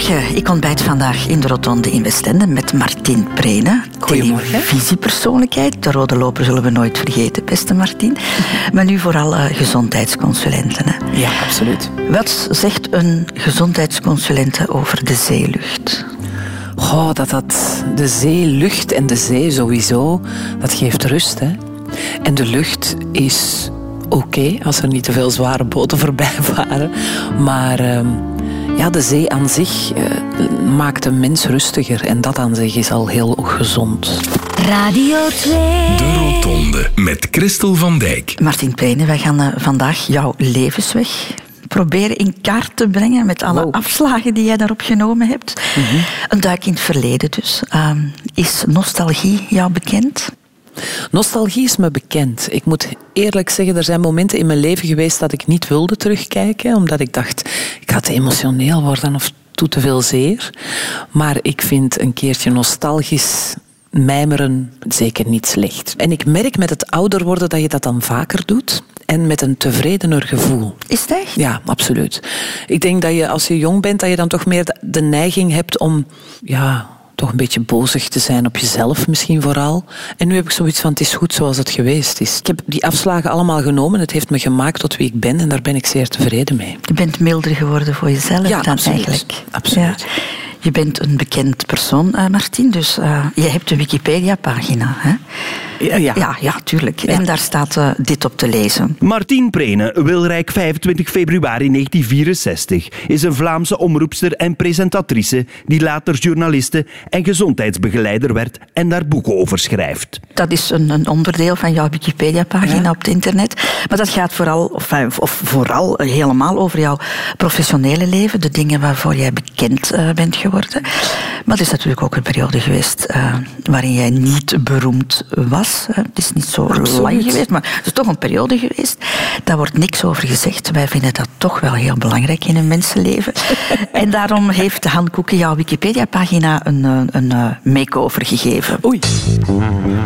Goedemorgen. Ik ontbijt vandaag in de Rotonde in Westende met Martin Prene. Goedemorgen. Televisiepersoonlijkheid. De rode loper zullen we nooit vergeten, beste Martin. Maar nu vooral uh, gezondheidsconsulenten. Hè. Ja, absoluut. Wat zegt een gezondheidsconsulente over de zeelucht? Oh, dat, dat de zeelucht en de zee sowieso, dat geeft rust. Hè? En de lucht is oké als er niet te veel zware boten voorbij varen. Maar uh, ja, de zee aan zich uh, maakt een mens rustiger. En dat aan zich is al heel gezond. Radio 2. De Rotonde met Christel van Dijk. Martin Peene, wij gaan uh, vandaag jouw levensweg proberen in kaart te brengen met alle wow. afslagen die jij daarop genomen hebt. Mm -hmm. Een duik in het verleden dus. Uh, is nostalgie jou bekend? Nostalgie is me bekend. Ik moet eerlijk zeggen, er zijn momenten in mijn leven geweest dat ik niet wilde terugkijken, omdat ik dacht, ik ga te emotioneel worden of te veel zeer. Maar ik vind een keertje nostalgisch mijmeren zeker niet slecht. En ik merk met het ouder worden dat je dat dan vaker doet en met een tevredener gevoel. Is het echt? Ja, absoluut. Ik denk dat je als je jong bent, dat je dan toch meer de neiging hebt om ja, toch een beetje bozig te zijn op jezelf misschien vooral. En nu heb ik zoiets van, het is goed zoals het geweest is. Ik heb die afslagen allemaal genomen. Het heeft me gemaakt tot wie ik ben en daar ben ik zeer tevreden mee. Je bent milder geworden voor jezelf ja, dan absoluut. eigenlijk. Absoluut. Ja. Je bent een bekend persoon, uh, Martin, dus uh, je hebt een Wikipedia-pagina. Hè? Ja, ja. ja, ja tuurlijk. En daar staat uh, dit op te lezen. Martien Prene, Wilrijk 25 februari 1964, is een Vlaamse omroepster en presentatrice die later journaliste en gezondheidsbegeleider werd en daar boeken over schrijft. Dat is een, een onderdeel van jouw Wikipedia-pagina ja. op het internet. Maar dat gaat vooral, of, of vooral helemaal over jouw professionele leven, de dingen waarvoor jij bekend bent geworden geworden. Maar het is natuurlijk ook een periode geweest uh, waarin jij niet beroemd was. Het is niet zo Absoluut. lang geweest, maar het is toch een periode geweest. Daar wordt niks over gezegd. Wij vinden dat toch wel heel belangrijk in een mensenleven. en daarom heeft Han Koeken jouw Wikipedia-pagina een, een, een make-over gegeven. Oei.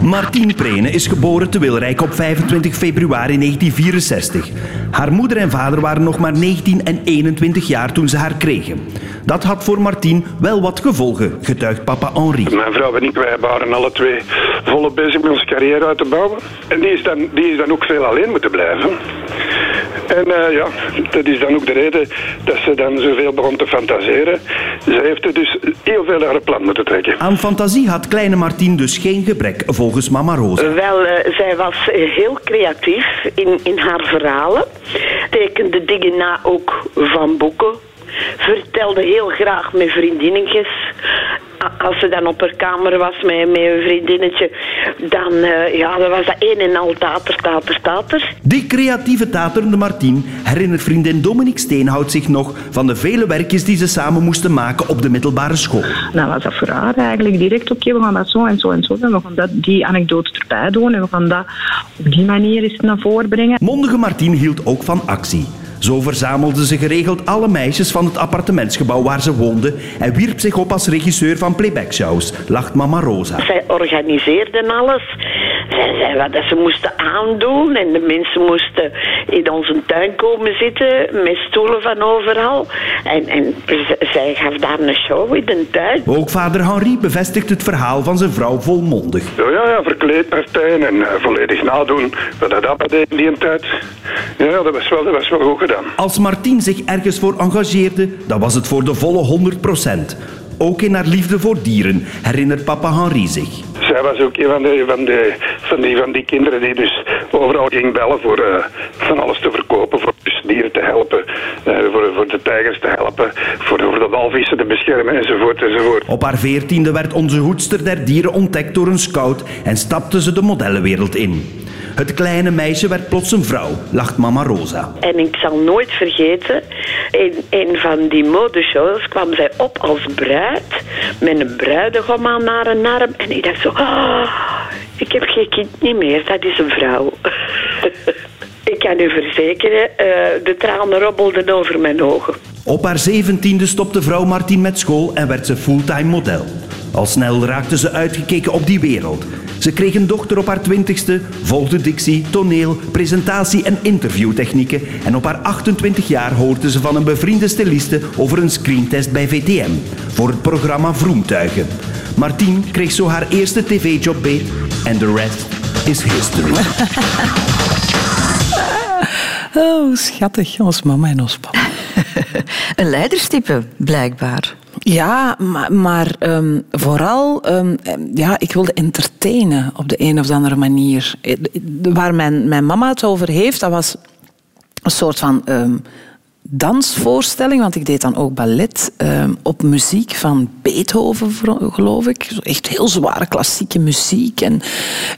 Martien Prene is geboren te Wilrijk op 25 februari 1964. Haar moeder en vader waren nog maar 19 en 21 jaar toen ze haar kregen. Dat had voor Martien wel wat gevolgen, getuigt papa Henri. Mijn vrouw en ik, wij waren alle twee volop bezig met onze carrière uit te bouwen. En die is dan, die is dan ook veel alleen moeten blijven. En uh, ja, dat is dan ook de reden dat ze dan zoveel begon te fantaseren. Ze heeft er dus heel veel naar het plan moeten trekken. Aan fantasie had kleine Martien dus geen gebrek, volgens mama Rosa. Wel, uh, zij was heel creatief in, in haar verhalen. Tekende dingen na ook van boeken vertelde heel graag met vriendinnetjes. Als ze dan op haar kamer was met, met een vriendinnetje, dan, uh, ja, dan was dat een en al tater, tater, tater. Die creatieve taterende Martien herinnert vriendin Dominique Steenhout zich nog van de vele werkjes die ze samen moesten maken op de middelbare school. Nou was dat voor haar eigenlijk direct, oké, okay, we gaan dat zo en zo en zo doen. We gaan dat, die anekdote erbij doen en we gaan dat op die manier eens naar voren brengen. Mondige Martien hield ook van actie. Zo verzamelde ze geregeld alle meisjes van het appartementsgebouw waar ze woonde en wierp zich op als regisseur van playbackshows, lacht mama Rosa. Zij organiseerden alles. Zij zei wat ze moesten aandoen en de mensen moesten in onze tuin komen zitten met stoelen van overal. En, en zij gaf daar een show in de tuin. Ook vader Henri bevestigt het verhaal van zijn vrouw volmondig. Ja, ja, ja verkleedpartijen en uh, volledig nadoen wat dat deed in die tijd. Ja, dat was wel, dat was wel goed gedaan. Als Martien zich ergens voor engageerde, dan was het voor de volle 100 procent. Ook in haar liefde voor dieren, herinnert papa Henri zich. Zij was ook een van, de, van, de, van, die, van die kinderen die dus overal ging bellen voor uh, van alles te verkopen, voor dus dieren te helpen, uh, voor, voor de tijgers te helpen, voor, voor de walvissen te beschermen enzovoort enzovoort. Op haar veertiende werd onze hoedster der dieren ontdekt door een scout en stapte ze de modellenwereld in. Het kleine meisje werd plots een vrouw, lacht mama Rosa. En ik zal nooit vergeten, in een van die modeshows kwam zij op als bruid, met een bruidegom aan haar arm. En ik dacht zo, oh, ik heb geen kind niet meer, dat is een vrouw. ik kan u verzekeren, uh, de tranen robbelden over mijn ogen. Op haar zeventiende stopte vrouw Martin met school en werd ze fulltime model. Al snel raakte ze uitgekeken op die wereld. Ze kreeg een dochter op haar twintigste, volgde dictie, toneel, presentatie en interviewtechnieken. En op haar 28 jaar hoorde ze van een bevriende styliste over een screentest bij VTM voor het programma Vroemtuigen. Martien kreeg zo haar eerste tv-job beet en de rest is history. Oh, schattig. Ons mama en ons papa. een leiderstype, blijkbaar. Ja, maar, um, vooral, um, ja, ik wilde entertainen op de een of andere manier. Waar mijn, mijn mama het over heeft, dat was een soort van dansvoorstelling, want ik deed dan ook ballet um, op muziek van Beethoven, geloof ik. Echt heel zware klassieke muziek. En,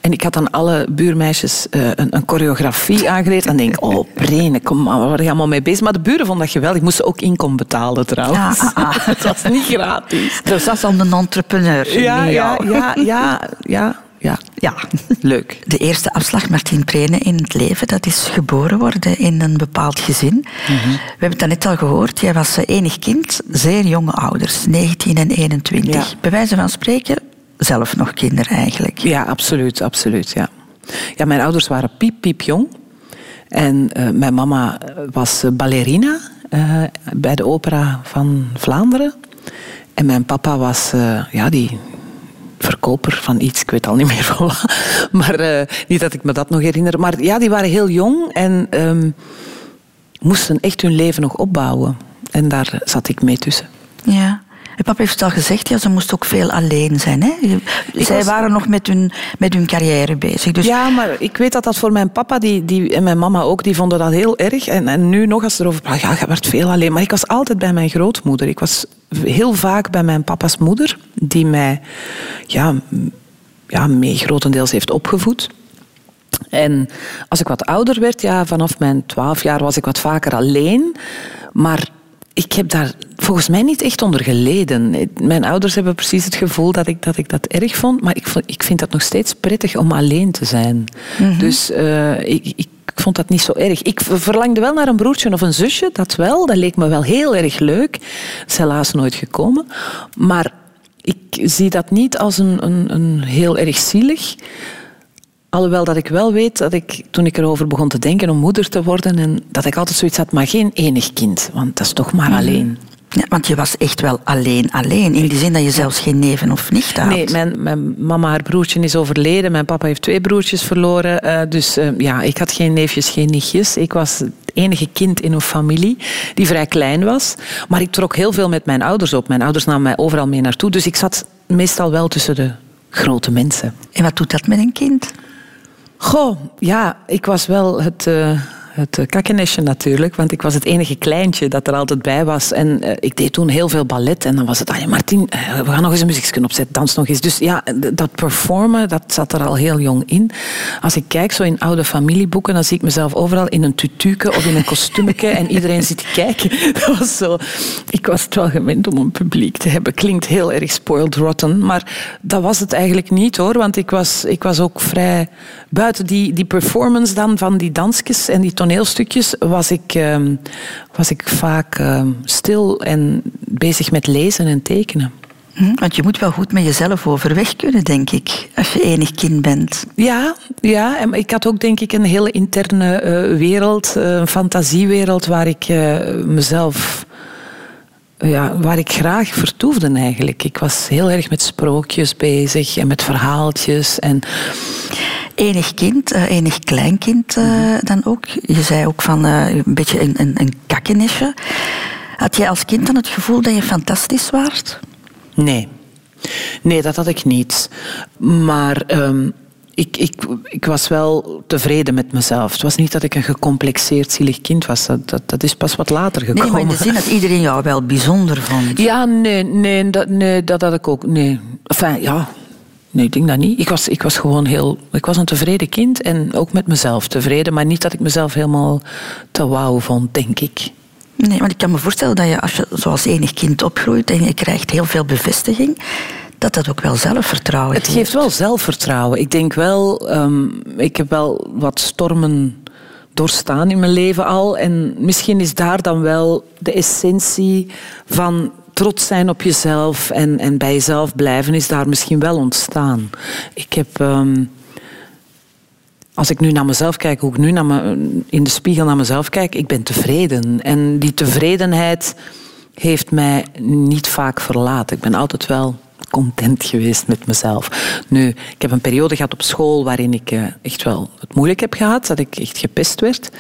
en ik had dan alle buurmeisjes uh, een, een, choreografie aangeleerd. En denk, oh, Brene, kom maar, waar ben je allemaal mee bezig? Maar de buren vonden dat geweldig. Ik moest ook inkomen betalen trouwens. Ja, ah, ah. het was niet gratis. Dus dat is dan een entrepreneur. Ja, ja, ja, ja, ja. Ja, ja. leuk. De eerste afslag Martien Prene in het leven, dat is geboren worden in een bepaald gezin. Mhm. We hebben het net al gehoord, jij was enig kind, zeer jonge ouders, 19 en 21. Ja. Bij wijze van spreken, zelf nog kinderen eigenlijk. Ja, absoluut, absoluut, ja. Ja, mijn ouders waren piep, piep jong. En uh, mijn mama was ballerina uh, bij de opera van Vlaanderen. En mijn papa was, uh, ja, die verkoper van iets, ik weet al niet meer van wat. Maar uh, niet dat ik me dat nog herinner. Maar ja, die waren heel jong en um, moesten echt hun leven nog opbouwen. En daar zat ik mee tussen. Ja. En papa heeft al gezegd, ja, ze moest ook veel alleen zijn. Hè? Zij waren nog met hun, met hun carrière bezig. Dus... Ja, maar ik weet dat dat voor mijn papa die, die, en mijn mama ook, die vonden dat heel erg. En, en nu nog, als ze erover praten, ja, je werd veel alleen. Maar ik was altijd bij mijn grootmoeder. Ik was heel vaak bij mijn papa's moeder, die mij ja, ja, mee grotendeels heeft opgevoed. En als ik wat ouder werd, ja, vanaf mijn twaalf jaar was ik wat vaker alleen. Maar ik heb daar volgens mij niet echt onder geleden. Mijn ouders hebben precies het gevoel dat ik dat, ik dat erg vond, maar ik, vond, ik vind dat nog steeds prettig om alleen te zijn. Mhm. Dus uh, ik, ik vond dat niet zo erg. Ik verlangde wel naar een broertje of een zusje, dat wel. Dat leek me wel heel erg leuk. Dat is helaas nooit gekomen. Maar ik zie dat niet als een, een, een heel erg zielig. Alhoewel dat ik wel weet dat ik, toen ik erover begon te denken om moeder te worden, en dat ik altijd zoiets had, maar geen enig kind, want dat is toch maar mhm. alleen. Ja, want je was echt wel alleen, alleen. In die zin dat je zelfs geen neven of nicht had. Nee, mijn, mijn mama, haar broertje is overleden. Mijn papa heeft twee broertjes verloren. Uh, dus uh, ja, ik had geen neefjes, geen nichtjes. Ik was het enige kind in een familie die vrij klein was. Maar ik trok heel veel met mijn ouders op. Mijn ouders namen mij overal mee naartoe. Dus ik zat meestal wel tussen de grote mensen. En wat doet dat met een kind? Goh, ja, ik was wel het... Uh, het eh, kakkenesje natuurlijk, want ik was het enige kleintje dat er altijd bij was. En uh, ik deed toen heel veel ballet en dan was het, ah ja, Martin, uh, we gaan nog eens een muziekje opzetten, dans nog eens. Dus ja, dat performen, dat zat er al heel jong in. Als ik kijk zo in oude familieboeken, dan zie ik mezelf overal in een tutuke of in een kostuumke en iedereen zit te kijken. Dat was zo... Ik was het wel gewend om een publiek te hebben. Klinkt heel erg spoiled rotten, maar dat was het eigenlijk niet hoor, want ik was, ik was ook vrij buiten die, die performance dan van die dansjes en die toneelstukjes was ik, uh, was ik vaak uh, stil en bezig met lezen en tekenen. Hm, want je moet wel goed met jezelf overweg kunnen, denk ik, als je enig kind bent. Ja, ja en ik had ook denk ik een hele interne uh, wereld, een fantasiewereld waar ik mezelf ja, waar ik graag vertoefde eigenlijk. Ik was heel erg met sprookjes bezig en met verhaaltjes. En enig kind, uh, enig kleinkind uh, dan ook. Je zei ook van uh, een beetje een, een, een kakkenesje. Had jij als kind dan het gevoel dat je fantastisch waart? Nee. Nee, dat had ik niet. Maar um, ik, ik, ik was wel tevreden met mezelf. Het was niet dat ik een gecomplexeerd, zielig kind was. Dat, dat, dat is pas wat later gekomen. Nee, maar in de zin dat iedereen jou wel bijzonder vond. Ja, nee, nee, dat, nee, dat had ik ook. Nee. Enfin, ja, Nee, ik denk dat niet. Ik was, ik was gewoon heel... Ik was een tevreden kind en ook met mezelf tevreden. Maar niet dat ik mezelf helemaal te wauw vond, denk ik. Nee, want ik kan me voorstellen dat je als je zoals enig kind opgroeit en je krijgt heel veel bevestiging, dat dat ook wel zelfvertrouwen geeft. Het geeft wel zelfvertrouwen. Ik denk wel, um, ik heb wel wat stormen doorstaan in mijn leven al. En misschien is daar dan wel de essentie van trots zijn op jezelf en, en bij jezelf blijven is daar misschien wel ontstaan. Ik heb... ehm, als ik nu naar mezelf kijk, hoe ik nu naar me, in de spiegel naar mezelf kijk, ik ben tevreden. En die tevredenheid heeft mij niet vaak verlaten. Ik ben altijd wel content geweest met mezelf. Nu, ik heb een periode gehad op school waarin ik eh, echt wel het moeilijk heb gehad, dat ik echt gepest werd.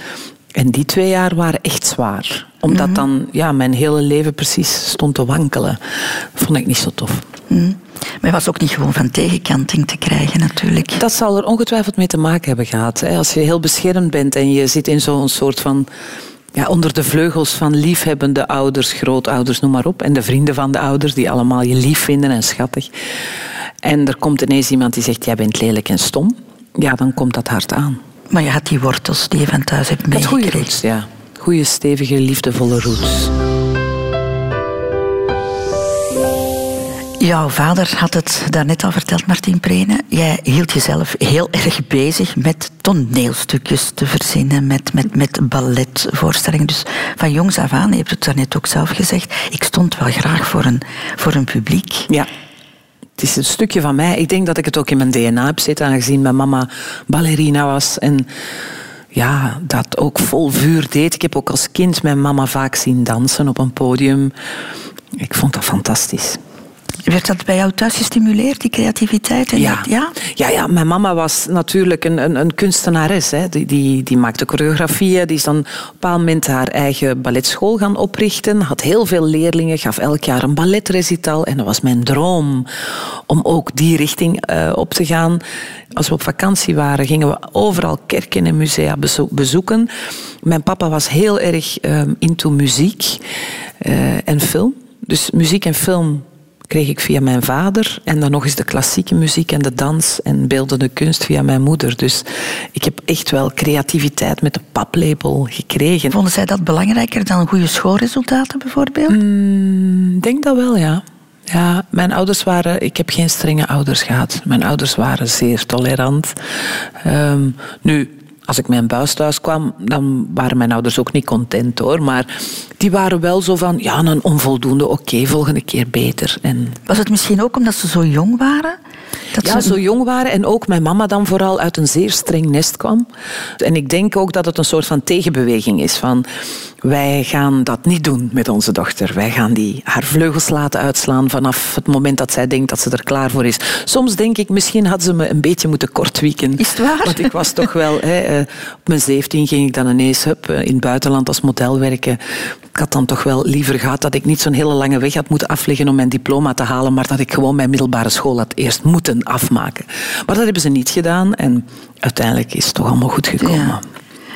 En die twee jaar waren echt zwaar. Omdat dan ja, mijn hele leven precies stond te wankelen. vond ik niet zo tof. Maar je was ook niet gewoon van tegenkanting te krijgen natuurlijk. Dat zal er ongetwijfeld mee te maken hebben gehad. Hè. Als je heel beschermd bent en je zit in zo'n soort van... Ja, onder de vleugels van liefhebbende ouders, grootouders, noem maar op. En de vrienden van de ouders die allemaal je lief vinden en schattig. En er komt ineens iemand die zegt, jij bent lelijk en stom. Ja, dan komt dat hard aan. Maar je had die wortels die je van thuis hebt Met goede meegekregen. roots, ja. Goede, stevige, liefdevolle roots. Jouw vader had het daarnet al verteld, Martien Prene. Jij hield jezelf heel erg bezig met toneelstukjes te verzinnen, met, met, met balletvoorstellingen. Dus van jongs af aan, je hebt het daarnet ook zelf gezegd, ik stond wel graag voor een, voor een publiek. Ja. Het is een stukje van mij. Ik denk dat ik het ook in mijn DNA heb zitten, aangezien mijn mama ballerina was. En ja, dat ook vol vuur deed. Ik heb ook als kind mijn mama vaak zien dansen op een podium. Ik vond dat fantastisch. Werd dat bij jou thuis gestimuleerd, die creativiteit? En Ja. dat- ja? Ja, ja, mijn mama was natuurlijk een, een, een kunstenares. Hè. Die, die, die maakte choreografieën. Die is dan op een bepaald moment haar eigen balletschool gaan oprichten. Had heel veel leerlingen, gaf elk jaar een balletrecital. En dat was mijn droom om ook die richting eh, op te gaan. Als we op vakantie waren, gingen we overal kerken en musea bezo- bezoeken. Mijn papa was heel erg ehm, into muziek eh, en film. Dus muziek en film kreeg ik via mijn vader. En dan nog eens de klassieke muziek en de dans en beeldende kunst via mijn moeder. Dus ik heb echt wel creativiteit met de paplepel gekregen. Vonden zij dat belangrijker dan goede schoolresultaten bijvoorbeeld? Ik denk dat wel, ja. Ja, mijn ouders waren... Ik heb geen strenge ouders gehad. Mijn ouders waren zeer tolerant. Ehm, nu, als ik een buis thuis kwam, dan waren mijn ouders ook niet content, hoor. Maar die waren wel zo van... Ja, een onvoldoende, oké, volgende keer beter. En Was het misschien ook omdat ze zo jong waren? Dat ja, ze- zo jong waren en ook mijn mama dan vooral uit een zeer streng nest kwam. En ik denk ook dat het een soort van tegenbeweging is van wij gaan dat niet doen met onze dochter. Wij gaan die haar vleugels laten uitslaan vanaf het moment dat zij denkt dat ze er klaar voor is. Soms denk ik, misschien had ze me een beetje moeten kortwieken. Is het waar? Want ik was toch wel... Hè, eh, op mijn 17 ging ik dan ineens hup, eh, in het buitenland als model werken. Ik had dan toch wel liever gehad dat ik niet zo'n hele lange weg had moeten afleggen om mijn diploma te halen, maar dat ik gewoon mijn middelbare school had eerst moeten afmaken. Maar dat hebben ze niet gedaan en uiteindelijk is het toch allemaal goed gekomen. Ja.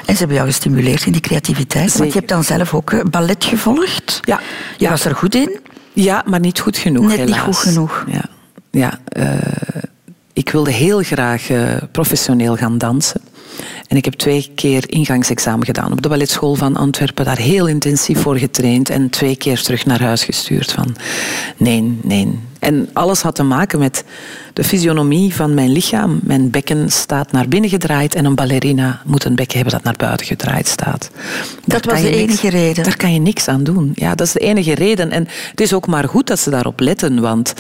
En ze hebben jou gestimuleerd in die creativiteit. Want je hebt dan zelf ook eh, ballet gevolgd. Ja. Je Ja. was er goed in. Ja, maar niet goed genoeg, Net niet goed genoeg. Ja, ja eh, ik wilde heel graag eh, professioneel gaan dansen. En ik heb twee keer ingangsexamen gedaan op de balletschool van Antwerpen. Daar heel intensief voor getraind en twee keer terug naar huis gestuurd. Van nee, nee. En alles had te maken met de fysionomie van mijn lichaam. Mijn bekken staat naar binnen gedraaid en een ballerina moet een bekken hebben dat naar buiten gedraaid staat. Daar was de niks- enige reden. Daar kan je niks aan doen. Ja, dat is de enige reden. En het is ook maar goed dat ze daarop letten. Want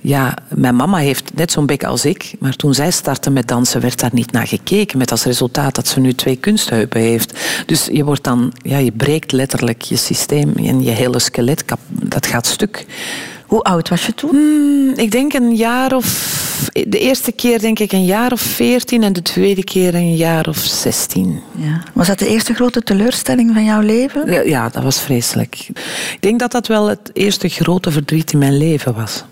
ja, mijn mama heeft net zo'n bek als ik. Maar toen zij startte met dansen, werd daar niet naar gekeken. Met als resultaat dat ze nu twee kunstheupen heeft. Dus je wordt dan, ja, je breekt letterlijk je systeem en je hele skelet. Dat gaat stuk. Hoe oud was je toen? Hmm, ik denk een jaar of. De eerste keer denk ik een jaar of veertien en de tweede keer een jaar of zestien. Ja. Was dat de eerste grote teleurstelling van jouw leven? Ja, ja, dat was vreselijk. Ik denk dat dat wel het eerste grote verdriet in mijn leven was.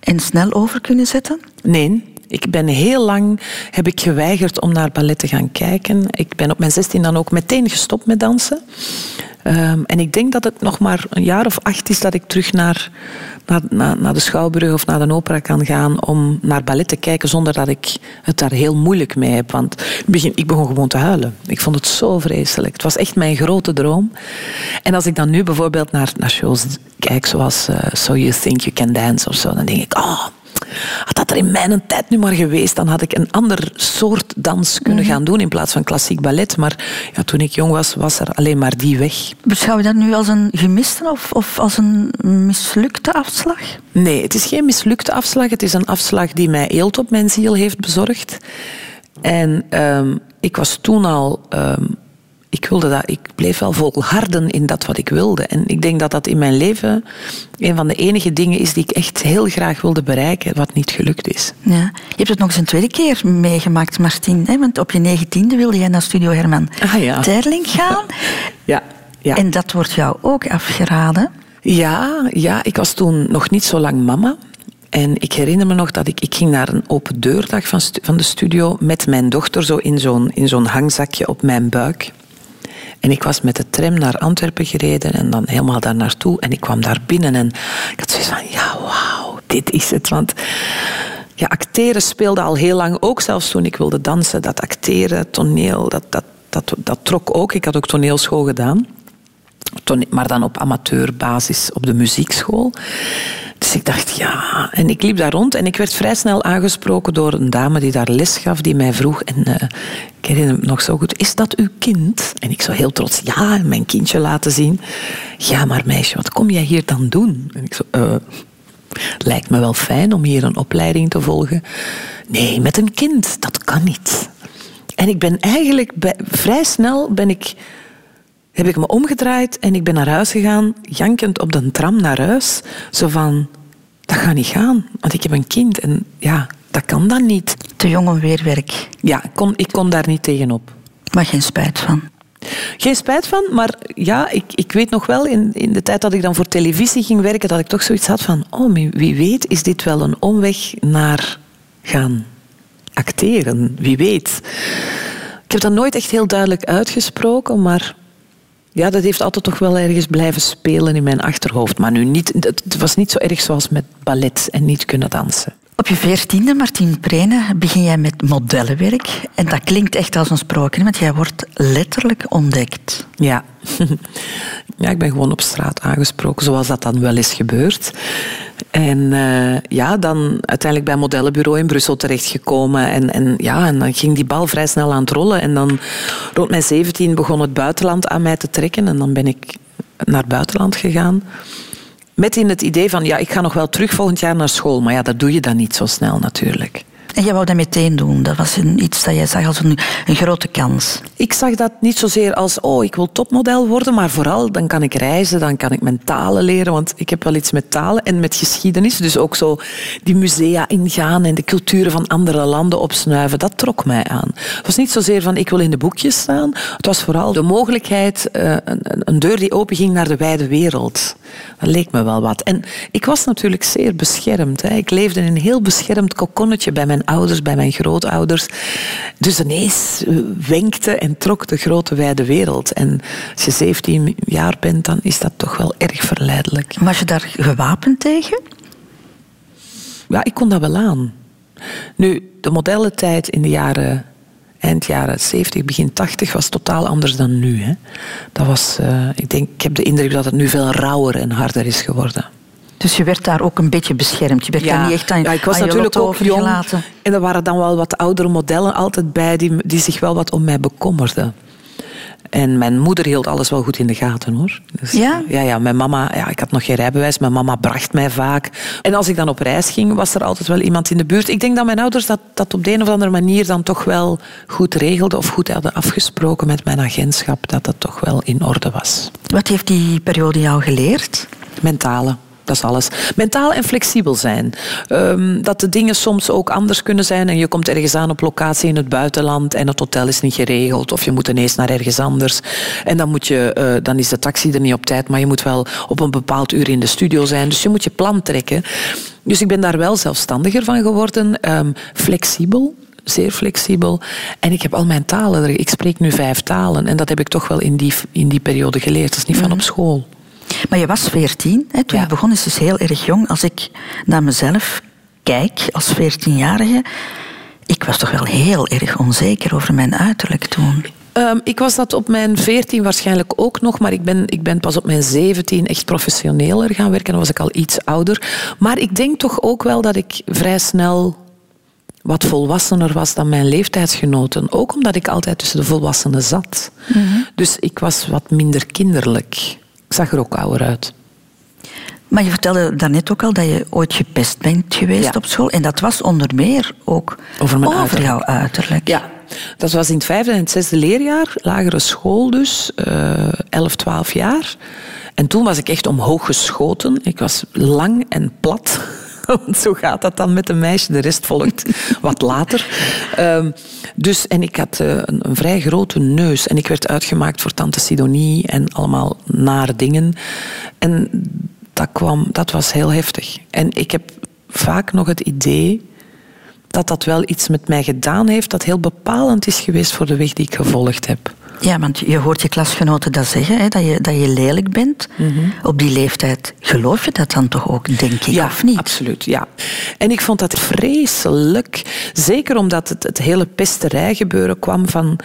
En snel over kunnen zetten? Nee, ik ben heel lang heb ik geweigerd om naar ballet te gaan kijken. Ik ben op mijn 16 dan ook meteen gestopt met dansen. Ehm, en ik denk dat het nog maar een jaar of acht is dat ik terug naar, naar, naar, de Schouwburg of naar de opera kan gaan om naar ballet te kijken zonder dat ik het daar heel moeilijk mee heb. Want ik begin, ik begon gewoon te huilen. Ik vond het zo vreselijk. Het was echt mijn grote droom. En als ik dan nu bijvoorbeeld naar, naar shows kijk zoals eh, So You Think You Can Dance of zo, dan denk ik, oh, had dat er in mijn tijd nu maar geweest, dan had ik een ander soort dans kunnen Mhm. gaan doen in plaats van klassiek ballet. Maar ja, toen ik jong was, was er alleen maar die weg. Beschouw je dat nu als een gemiste of, of als een mislukte afslag? Nee, het is geen mislukte afslag. Het is een afslag die mij eelt op mijn ziel heeft bezorgd. En ehm, ik was toen al... ehm, ik wilde dat... Ik bleef wel volharden in dat wat ik wilde. En ik denk dat dat in mijn leven een van de enige dingen is die ik echt heel graag wilde bereiken, wat niet gelukt is. Ja. Je hebt het nog eens een tweede keer meegemaakt, Martien. Hè? Want op je negentiende wilde jij naar Studio Herman Ah, ja. Terling gaan. Ja, ja. En dat wordt jou ook afgeraden. Ja, ja, ik was toen nog niet zo lang mama. En ik herinner me nog dat ik, ik ging naar een open deurdag van, van de studio met mijn dochter zo in zo'n, in zo'n hangzakje op mijn buik. En ik was met de tram naar Antwerpen gereden en dan helemaal daar naartoe. En ik kwam daar binnen en ik had zoiets van, ja, wauw, dit is het. Want ja, acteren speelde al heel lang, ook zelfs toen ik wilde dansen. Dat acteren, toneel, dat, dat, dat, dat trok ook. Ik had ook toneelschool gedaan. Maar dan op amateurbasis op de muziekschool. Dus ik dacht, ja. En ik liep daar rond en ik werd vrij snel aangesproken door een dame die daar les gaf, die mij vroeg. En eh, ik herinner nog zo goed: Is dat uw kind? En ik zo heel trots, ja, mijn kindje laten zien. Ja, maar meisje, wat kom jij hier dan doen? En ik zo, eh. Lijkt me wel fijn om hier een opleiding te volgen. Nee, met een kind, dat kan niet. En ik ben eigenlijk vrij snel ben ik heb ik me omgedraaid en ik ben naar huis gegaan, jankend op de tram naar huis. Zo van, dat gaat niet gaan, want ik heb een kind en ja, dat kan dan niet. Te jong om weer werk. Ja, ik kon, ik kon daar niet tegenop. Maar geen spijt van. Geen spijt van, maar ja, ik, ik weet nog wel in, in de tijd dat ik dan voor televisie ging werken, dat ik toch zoiets had van, oh, wie weet is dit wel een omweg naar gaan acteren. Wie weet. Ik heb dat nooit echt heel duidelijk uitgesproken, maar ja, dat heeft altijd toch wel ergens blijven spelen in mijn achterhoofd. Maar nu niet, het was niet zo erg zoals met ballet en niet kunnen dansen. Op je veertiende, Martien Prene, begin jij met modellenwerk. En dat klinkt echt als een sprookje, want jij wordt letterlijk ontdekt. Ja. ja, ik ben gewoon op straat aangesproken, zoals dat dan wel is gebeurd. En eh, ja, dan uiteindelijk bij modellenbureau in Brussel terechtgekomen. En, en, ja, en dan ging die bal vrij snel aan het rollen. En dan rond mijn 17 begon het buitenland aan mij te trekken. En dan ben ik naar het buitenland gegaan. Met in het idee van, ja, ik ga nog wel terug volgend jaar naar school. Maar ja, dat doe je dan niet zo snel natuurlijk. En jij wou dat meteen doen. Dat was een, iets dat jij zag als een, grote kans. Ik zag dat niet zozeer als, oh, ik wil topmodel worden, maar vooral dan kan ik reizen, dan kan ik mijn talen leren, want ik heb wel iets met talen en met geschiedenis. Dus ook zo die musea ingaan en de culturen van andere landen opsnuiven, dat trok mij aan. Het was niet zozeer van, ik wil in de boekjes staan. Het was vooral de mogelijkheid, eh, een, een- een deur die openging naar de wijde wereld. Dat leek me wel wat. En ik was natuurlijk zeer beschermd. Hè. Ik leefde in een heel beschermd kokonnetje bij mijn ouders, bij mijn grootouders. Dus ineens wenkte en trok de grote wijde wereld. En als je 17 jaar bent, dan is dat toch wel erg verleidelijk. Was je daar gewapend tegen? Ja, ik kon dat wel aan. Nu, de modellentijd in de jaren, eind jaren 70, begin 80 was totaal anders dan nu. Hè. Dat was, eh, ik, denk, ik heb de indruk dat het nu veel rauwer en harder is geworden. Dus je werd daar ook een beetje beschermd. Je werd daar niet echt aan, ja, ik was aan natuurlijk ook jong. overgelaten. En er waren dan wel wat oudere modellen altijd bij die, die zich wel wat om mij bekommerden. En mijn moeder hield alles wel goed in de gaten hoor. Dus, Ja? Ja, ja, mijn mama, ja, ik had nog geen rijbewijs, mijn mama bracht mij vaak. En als ik dan op reis ging, was er altijd wel iemand in de buurt. Ik denk dat mijn ouders dat, dat op de een of andere manier dan toch wel goed regelden of goed hadden afgesproken met mijn agentschap, dat dat toch wel in orde was. Wat heeft die periode jou geleerd? Mentale. Dat is alles. Mentaal en flexibel zijn. Ehm, dat de dingen soms ook anders kunnen zijn. En je komt ergens aan op locatie in het buitenland en het hotel is niet geregeld. Of je moet ineens naar ergens anders. En dan, moet je, eh, dan is de taxi er niet op tijd. Maar je moet wel op een bepaald uur in de studio zijn. Dus je moet je plan trekken. Dus ik ben daar wel zelfstandiger van geworden. Ehm, flexibel zeer flexibel. En ik heb al mijn talen. Ik spreek nu vijf talen. En dat heb ik toch wel in die, in die periode geleerd. Dat is niet van op school. Maar je was veertien, toen Ja. je begon, is dus heel erg jong. Als ik naar mezelf kijk als veertienjarige, ik was toch wel heel erg onzeker over mijn uiterlijk toen. Ehm, ik was dat op mijn 14 waarschijnlijk ook nog, maar ik ben, ik ben pas op mijn 17 echt professioneler gaan werken. Dan was ik al iets ouder. Maar ik denk toch ook wel dat ik vrij snel wat volwassener was dan mijn leeftijdsgenoten. Ook omdat ik altijd tussen de volwassenen zat. Dus ik was wat minder kinderlijk. Zag er ook ouder uit. Maar je vertelde daarnet ook al dat je ooit gepest bent geweest Ja. op school. En dat was onder meer ook Over mijn uiterlijk. jouw uiterlijk. Ja, dat was in het vijfde en het zesde leerjaar, lagere school dus, eh 11, 12 jaar. En toen was ik echt omhoog geschoten. Ik was lang en plat. Want zo gaat dat dan met een meisje. De rest volgt wat later. Ehm, dus, en ik had eh, een, een vrij grote neus. En ik werd uitgemaakt voor tante Sidonie en allemaal nare dingen. En dat, kwam, dat was heel heftig. En ik heb vaak nog het idee dat dat wel iets met mij gedaan heeft dat heel bepalend is geweest voor de weg die ik gevolgd heb. Ja, want je hoort je klasgenoten dat zeggen, hè, dat, je, dat je lelijk bent. Mhm. Op die leeftijd geloof je dat dan toch ook, denk ik, of niet? absoluut. Ja. En ik vond dat vreselijk. Zeker omdat het, het hele pesterijgebeuren kwam van,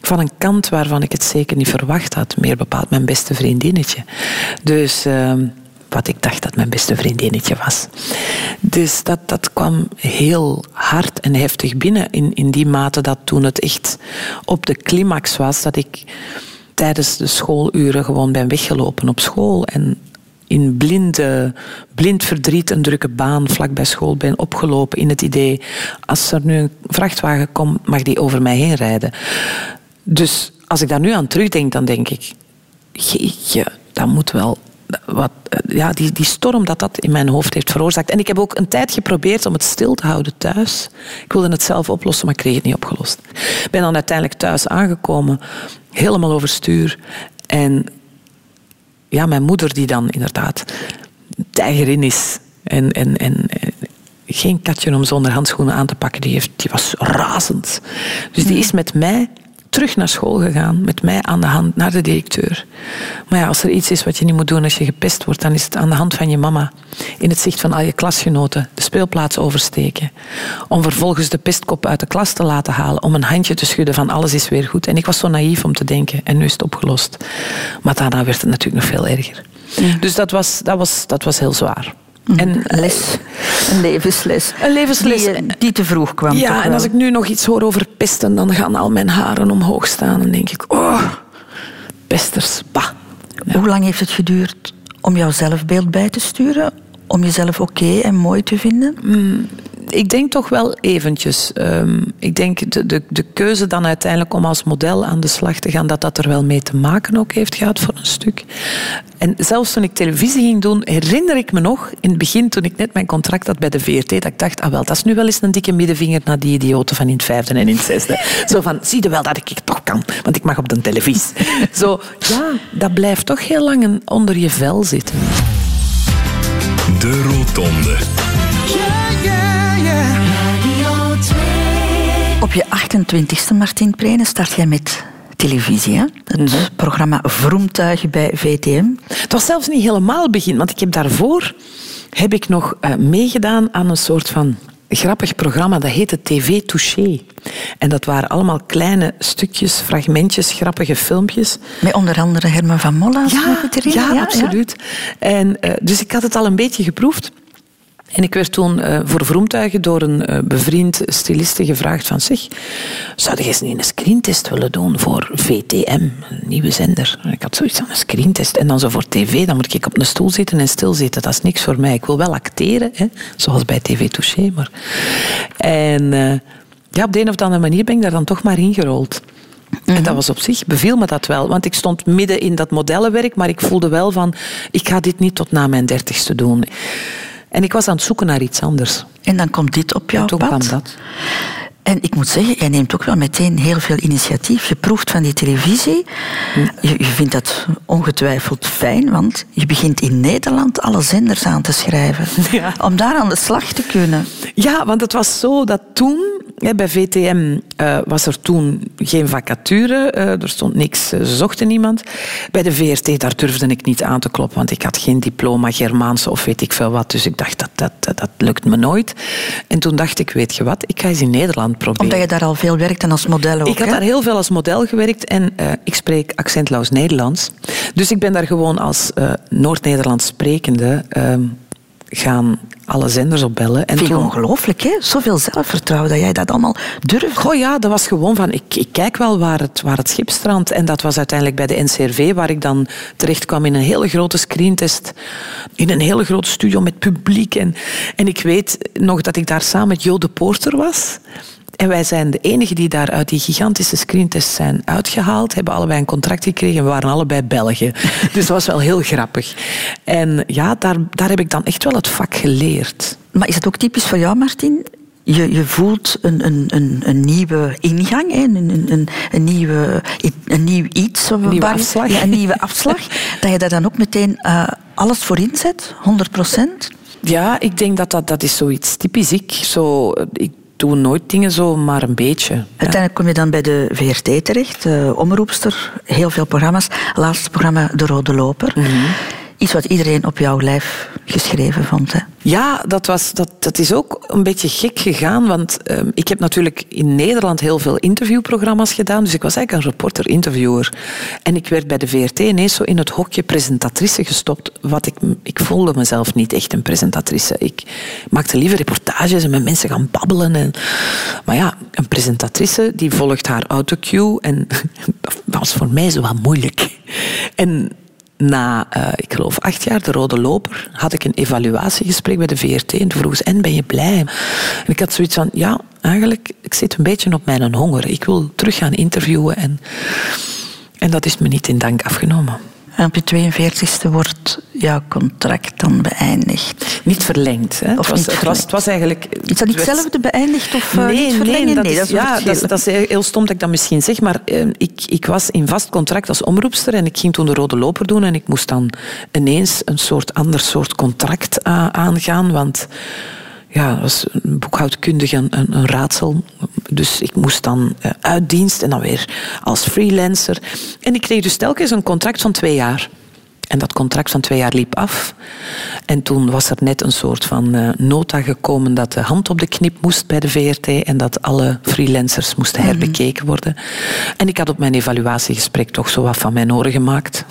van een kant waarvan ik het zeker niet verwacht had. Meer bepaald mijn beste vriendinnetje. Dus... ehm, wat ik dacht dat mijn beste vriendinnetje was. Dus dat, dat kwam heel hard en heftig binnen. In, in die mate dat toen het echt op de climax was, dat ik tijdens de schooluren gewoon ben weggelopen op school. En in blinde, blind verdriet een drukke baan vlak bij school ben opgelopen in het idee, als er nu een vrachtwagen komt, mag die over mij heen rijden. Dus als ik daar nu aan terugdenk, dan denk ik, jeetje, dat moet wel wat, ja, die, die storm dat dat in mijn hoofd heeft veroorzaakt. En ik heb ook een tijd geprobeerd om het stil te houden thuis. Ik wilde het zelf oplossen, maar ik kreeg het niet opgelost. Ik ben dan uiteindelijk thuis aangekomen, helemaal overstuur. En ja, mijn moeder die dan inderdaad tijgerin is en, en, en, en geen katje om zonder handschoenen aan te pakken, die, heeft, die was razend. Dus die is met mij terug naar school gegaan, met mij aan de hand naar de directeur. Maar ja, als er iets is wat je niet moet doen als je gepest wordt, dan is het aan de hand van je mama. In het zicht van al je klasgenoten de speelplaats oversteken. Om vervolgens de pestkop uit de klas te laten halen, om een handje te schudden van alles is weer goed. En ik was zo naïef om te denken, en nu is het opgelost. Maar daarna werd het natuurlijk nog veel erger. Dus dat was, dat was, dat was heel zwaar. En Een les, een levensles. Een levensles. Die, eh, die te vroeg kwam. Ja, en als ik nu nog iets hoor over pesten, dan gaan al mijn haren omhoog staan. En denk ik, oh, pesters, bah. Hoe lang heeft het geduurd om jouw zelfbeeld bij te sturen? Om jezelf oké en mooi te vinden? Ik denk toch wel eventjes. Ehm, ik denk de, de, de keuze dan uiteindelijk om als model aan de slag te gaan, dat dat er wel mee te maken ook heeft gehad voor een stuk. En zelfs toen ik televisie ging doen, herinner ik me nog, in het begin toen ik net mijn contract had bij de VRT, dat ik dacht, ah wel, dat is nu wel eens een dikke middenvinger naar die idioten van in het vijfde en in het zesde. Zo van, zie je wel dat ik het toch kan, want ik mag op de televisie. Zo, ja, dat blijft toch heel lang een- onder je vel zitten. De Rotonde. Op je 28e, Martin Prene, start jij met televisie. Hè? Het Mhm. programma Vroemtuigen bij VTM. Het was zelfs niet helemaal het begin, want ik heb daarvoor heb ik nog eh, meegedaan aan een soort van grappig programma. Dat heette TV Touché. En dat waren allemaal kleine stukjes, fragmentjes, grappige filmpjes. Met onder andere Herman van Molla. goed herinner. ja, absoluut. En, eh, dus ik had het al een beetje geproefd. En ik werd toen eh, voor Vroemtuigen door een eh, bevriend styliste gevraagd van zeg, zou je eens niet een screentest willen doen voor VTM, een nieuwe zender? En ik had zoiets van een screentest. En dan zo voor tv, dan moet ik op een stoel zitten en stilzitten. Dat is niks voor mij. Ik wil wel acteren, hè, zoals bij TV Touché. Maar... En eh, ja, op de een of andere manier ben ik daar dan toch maar ingerold. En dat was op zich, beviel me dat wel. Want ik stond midden in dat modellenwerk, maar ik voelde wel van, ik ga dit niet tot na mijn dertigste doen. En ik was aan het zoeken naar iets anders. En dan komt dit op jouw En toen pad. kwam dat. En ik moet zeggen, jij neemt ook wel meteen heel veel initiatief. Je proeft van die televisie. Je, je vindt dat ongetwijfeld fijn, want je begint in Nederland alle zenders aan te schrijven. Ja. Om daar aan de slag te kunnen. Ja, want het was zo dat toen bij VTM uh, was er toen geen vacature. Uh, er stond niks, ze zochten niemand. Bij de VRT, daar durfde ik niet aan te kloppen, want ik had geen diploma Germaans of weet ik veel wat. Dus ik dacht, dat, dat, dat, lukt me nooit. En toen dacht ik, weet je wat, ik ga eens in Nederland proberen. Omdat je daar al veel werkte als model ook, Ik had daar heel veel als model gewerkt en uh, ik spreek accentloos Nederlands. Dus ik ben daar gewoon als Noord-Nederlands sprekende ehm, gaan alle zenders opbellen. En Vind je ongelooflijk, hè? Zoveel zelfvertrouwen dat jij dat allemaal durft. Goh ja, dat was gewoon van, ik, ik kijk wel waar het, waar het schip strandt. En dat was uiteindelijk bij de NCRV, waar ik dan terecht kwam in een hele grote screentest. In een hele grote studio met publiek. En, en ik weet nog dat ik daar samen met Jo de Porter was. En wij zijn de enigen die daar uit die gigantische screentest zijn uitgehaald. Hebben allebei een contract gekregen. We waren allebei Belgen. Dus dat was wel heel grappig. En ja, daar, daar heb ik dan echt wel het vak geleerd. Maar is het ook typisch voor jou, Martin? Je, je voelt een, een, een, een nieuwe ingang, een, een, een, een, nieuwe, een nieuw iets. Een nieuwe afslag. Ja, een nieuwe afslag. dat je daar dan ook meteen uh, alles voor inzet, 100 procent. Ja, ik denk dat dat, dat is zoiets typisch ik. Zo, ik doe nooit dingen zo, maar een beetje. Uiteindelijk kom je dan bij de VRT terecht, de omroepster, heel veel programma's. Laatste programma De Rode Loper. Mhm. Iets wat iedereen op jouw lijf geschreven vond. Hè? Ja, dat, was, dat, dat is ook een beetje gek gegaan. Want uh, ik heb natuurlijk in Nederland heel veel interviewprogramma's gedaan. Dus ik was eigenlijk een reporter-interviewer. En ik werd bij de VRT ineens zo in het hokje presentatrice gestopt. Wat ik, ik voelde mezelf niet echt een presentatrice. Ik maakte liever reportages en met mensen gaan babbelen. En, maar ja, een presentatrice die volgt haar autocue. En dat was voor mij zo wat moeilijk. En na, uh, ik geloof, acht jaar, de Rode Loper, had ik een evaluatiegesprek bij de VRT. En toen vroeg ze, en ben je blij? En ik had zoiets van, ja, eigenlijk, ik zit een beetje op mijn honger. Ik wil terug gaan interviewen. En, en dat is me niet in dank afgenomen. En op je 42e wordt jouw contract dan beëindigd. Niet verlengd. Hè? Of het, was, het, was, het was eigenlijk... Is dat niet hetzelfde beëindigd of uh, nee, niet verlengen? Nee, dat nee, is, dat is ja, dat, dat, is heel stom dat ik dat misschien zeg, maar uh, ik, ik was in vast contract als omroepster en ik ging toen de Rode Loper doen en ik moest dan ineens een soort ander soort contract uh, aangaan, want ja, dat was boekhoudkundig een, een, een, raadsel. Dus ik moest dan uh, uit dienst en dan weer als freelancer. En ik kreeg dus telkens een contract van twee jaar. En dat contract van twee jaar liep af. En toen was er net een soort van uh, nota gekomen dat de hand op de knip moest bij de VRT en dat alle freelancers moesten mhm. herbekeken worden. En ik had op mijn evaluatiegesprek toch zo wat van mijn oren gemaakt.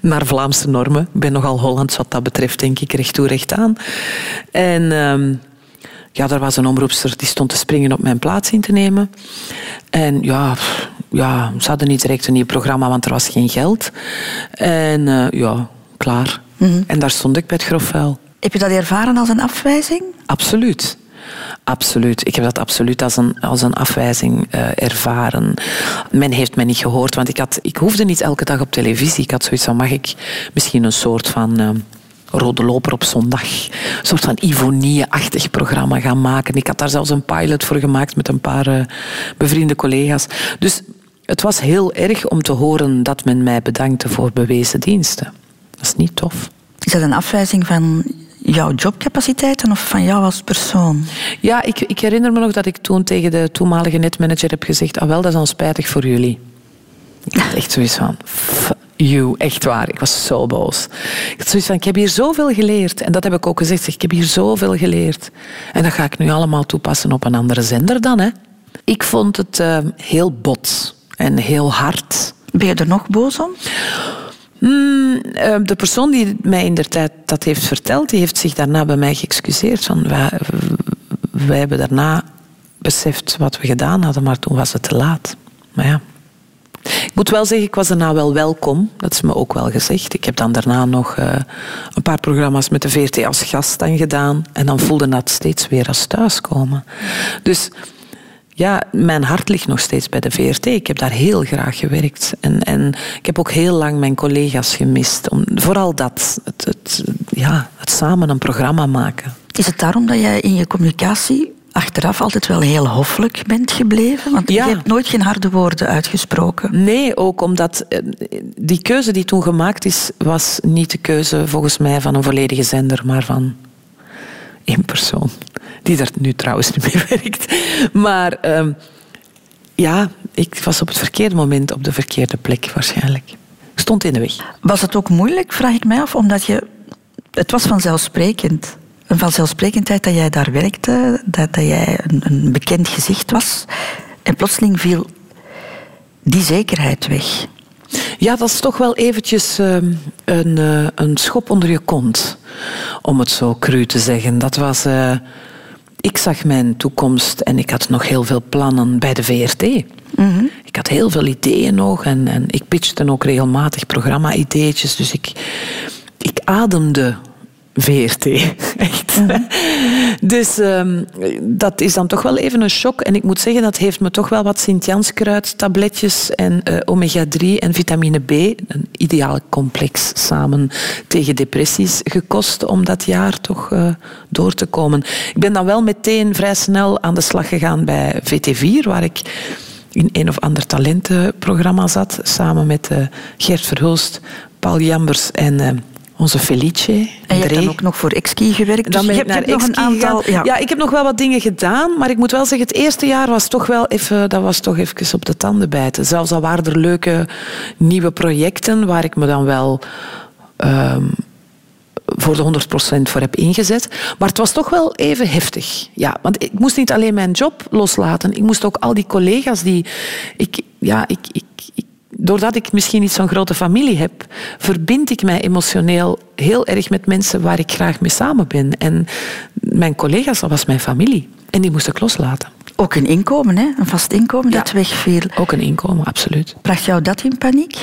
Naar Vlaamse normen. Ik ben nogal Hollands wat dat betreft, denk ik, recht toe recht aan. En... Uh, ja, er was een omroepster die stond te springen op mijn plaats in te nemen. En ja, ja, ze hadden niet direct een nieuw programma, want er was geen geld. En uh, ja, klaar. Mm En daar stond ik bij het grofvuil. Heb je dat ervaren als een afwijzing? Absoluut. Absoluut. Ik heb dat absoluut als een, als een afwijzing uh, ervaren. Men heeft mij niet gehoord, want ik, had, ik hoefde niet elke dag op televisie. Ik had zoiets van, mag ik misschien een soort van... Uh, Rode Loper op zondag. Een soort van Ivonie-achtig programma gaan maken. Ik had daar zelfs een pilot voor gemaakt met een paar uh, bevriende collega's. Dus het was heel erg om te horen dat men mij bedankte voor bewezen diensten. Dat is niet tof. Is dat een afwijzing van jouw jobcapaciteiten of van jou als persoon? Ja, ik, ik herinner me nog dat ik toen tegen de toenmalige netmanager heb gezegd: ah wel, dat is dan spijtig voor jullie. Ik had echt zoiets van, you, echt waar. Ik was zo boos. Ik had zoiets van, ik heb hier zoveel geleerd. En dat heb ik ook gezegd, ik heb hier zoveel geleerd. En dat ga ik nu allemaal toepassen op een andere zender dan. Hè. Ik vond het uh, heel bot en heel hard. Ben je er nog boos om? Mm, de persoon die mij in der tijd dat heeft verteld, die heeft zich daarna bij mij geëxcuseerd. Van, wij, hebben daarna beseft wat we gedaan hadden, maar toen was het te laat. Maar ja. Ik moet wel zeggen, ik was daarna wel welkom. Dat is me ook wel gezegd. Ik heb dan daarna nog uh, een paar programma's met de VRT als gast dan gedaan. En dan voelde dat steeds weer als thuiskomen. Dus ja, mijn hart ligt nog steeds bij de VRT. Ik heb daar heel graag gewerkt. En, en ik heb ook heel lang mijn collega's gemist. Om, vooral dat, het, het, ja, het samen een programma maken. Is het daarom dat jij in je communicatie achteraf altijd wel heel hoffelijk bent gebleven? Want je hebt nooit geen harde woorden uitgesproken. Nee, ook omdat eh, die keuze die toen gemaakt is, was niet de keuze volgens mij van een volledige zender, maar van één persoon. Die er nu trouwens niet meer werkt. Maar ehm, ja, ik was op het verkeerde moment op de verkeerde plek waarschijnlijk. Stond in de weg. Was het ook moeilijk, vraag ik mij af, omdat je... Het was vanzelfsprekend. Een vanzelfsprekendheid dat jij daar werkte, dat, dat jij een, een bekend gezicht was. En plotseling viel die zekerheid weg. Ja, dat is toch wel eventjes ehm, een, uh, een schop onder je kont, om het zo cru te zeggen. Dat was... Uh, ik zag mijn toekomst en ik had nog heel veel plannen bij de VRT. Mm -hmm. Ik had heel veel ideeën nog en, en ik pitchte ook regelmatig programma-ideetjes. Dus ik, ik ademde VRT. Echt. Dus um, dat is dan toch wel even een shock. En ik moet zeggen, dat heeft me toch wel wat Sint-Janskruid tabletjes en uh, omega-3 en vitamine B, een ideale complex samen tegen depressies, gekost om dat jaar toch uh, door te komen. Ik ben dan wel meteen vrij snel aan de slag gegaan bij VT4, waar ik in een of ander talentenprogramma zat, samen met uh, Gert Verhulst, Paul Jambers en onze Felice. En je hebt dan ook nog voor Exki gewerkt. Dan dus je hebt nog een aantal. Ja. ja. ik heb nog wel wat dingen gedaan, maar ik moet wel zeggen, het eerste jaar was toch wel even, dat was toch even op de tanden bijten. Zelfs al waren er leuke nieuwe projecten waar ik me dan wel um, voor de 100% voor heb ingezet. Maar het was toch wel even heftig. Ja, want ik moest niet alleen mijn job loslaten, ik moest ook al die collega's die. Ik, ja, ik, ik, ik doordat ik misschien niet zo'n grote familie heb, verbind ik mij emotioneel heel erg met mensen waar ik graag mee samen ben. En mijn collega's, dat was mijn familie. En die moest ik loslaten. Ook een inkomen, hè? een vast inkomen dat wegviel. Ook een inkomen, absoluut. Bracht jou dat in paniek?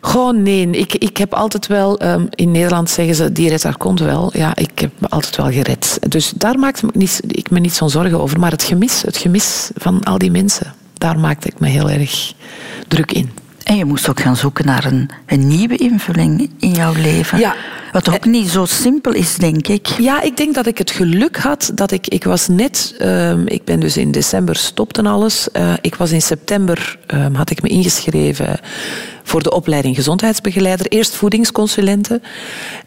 Gewoon nee. Ik, ik heb altijd wel, um, in Nederland zeggen ze, die redt haar kont wel. Ja, ik heb me altijd wel gered. Dus daar maakte ik, niet, ik me niet zo'n zorgen over. Maar het gemis, het gemis van al die mensen, daar maakte ik me heel erg druk in. En je moest ook gaan zoeken naar een, een nieuwe invulling in jouw leven. Ja. Wat ook niet zo simpel is, denk ik. Ja, ik denk dat ik het geluk had dat ik... Ik was net... Uh, ik ben dus in december stopte alles. Uh, ik was in september... Uh, had ik me ingeschreven voor de opleiding gezondheidsbegeleider. Eerst voedingsconsulenten.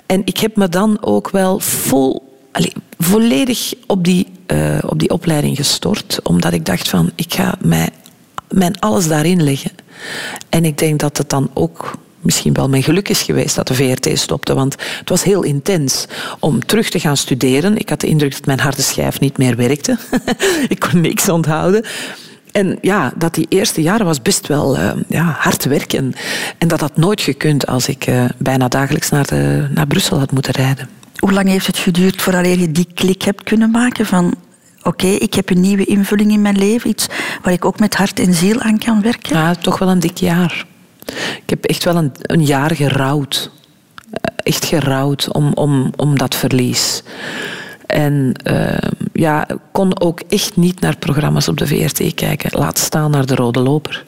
En ik heb me dan ook wel vol... Allez, volledig op die, uh, op die opleiding gestort. Omdat ik dacht van, ik ga mij mijn alles daarin leggen. En ik denk dat het dan ook misschien wel mijn geluk is geweest dat de VRT stopte. Want het was heel intens om terug te gaan studeren. Ik had de indruk dat mijn harde schijf niet meer werkte. ik kon niks onthouden. En ja, dat die eerste jaren was best wel uh, ja, hard werken. En dat had nooit gekund als ik uh, bijna dagelijks naar, de, naar Brussel had moeten rijden. Hoe lang heeft het geduurd voordat je die klik hebt kunnen maken van oké, ik heb een nieuwe invulling in mijn leven, iets waar ik ook met hart en ziel aan kan werken? Ja, toch wel een dik jaar. Ik heb echt wel een, een jaar gerouwd. Eh, echt gerouwd om, om, om dat verlies. En uh, ja, kon ook echt niet naar programma's op de VRT kijken. Laat staan naar de Rode Loper.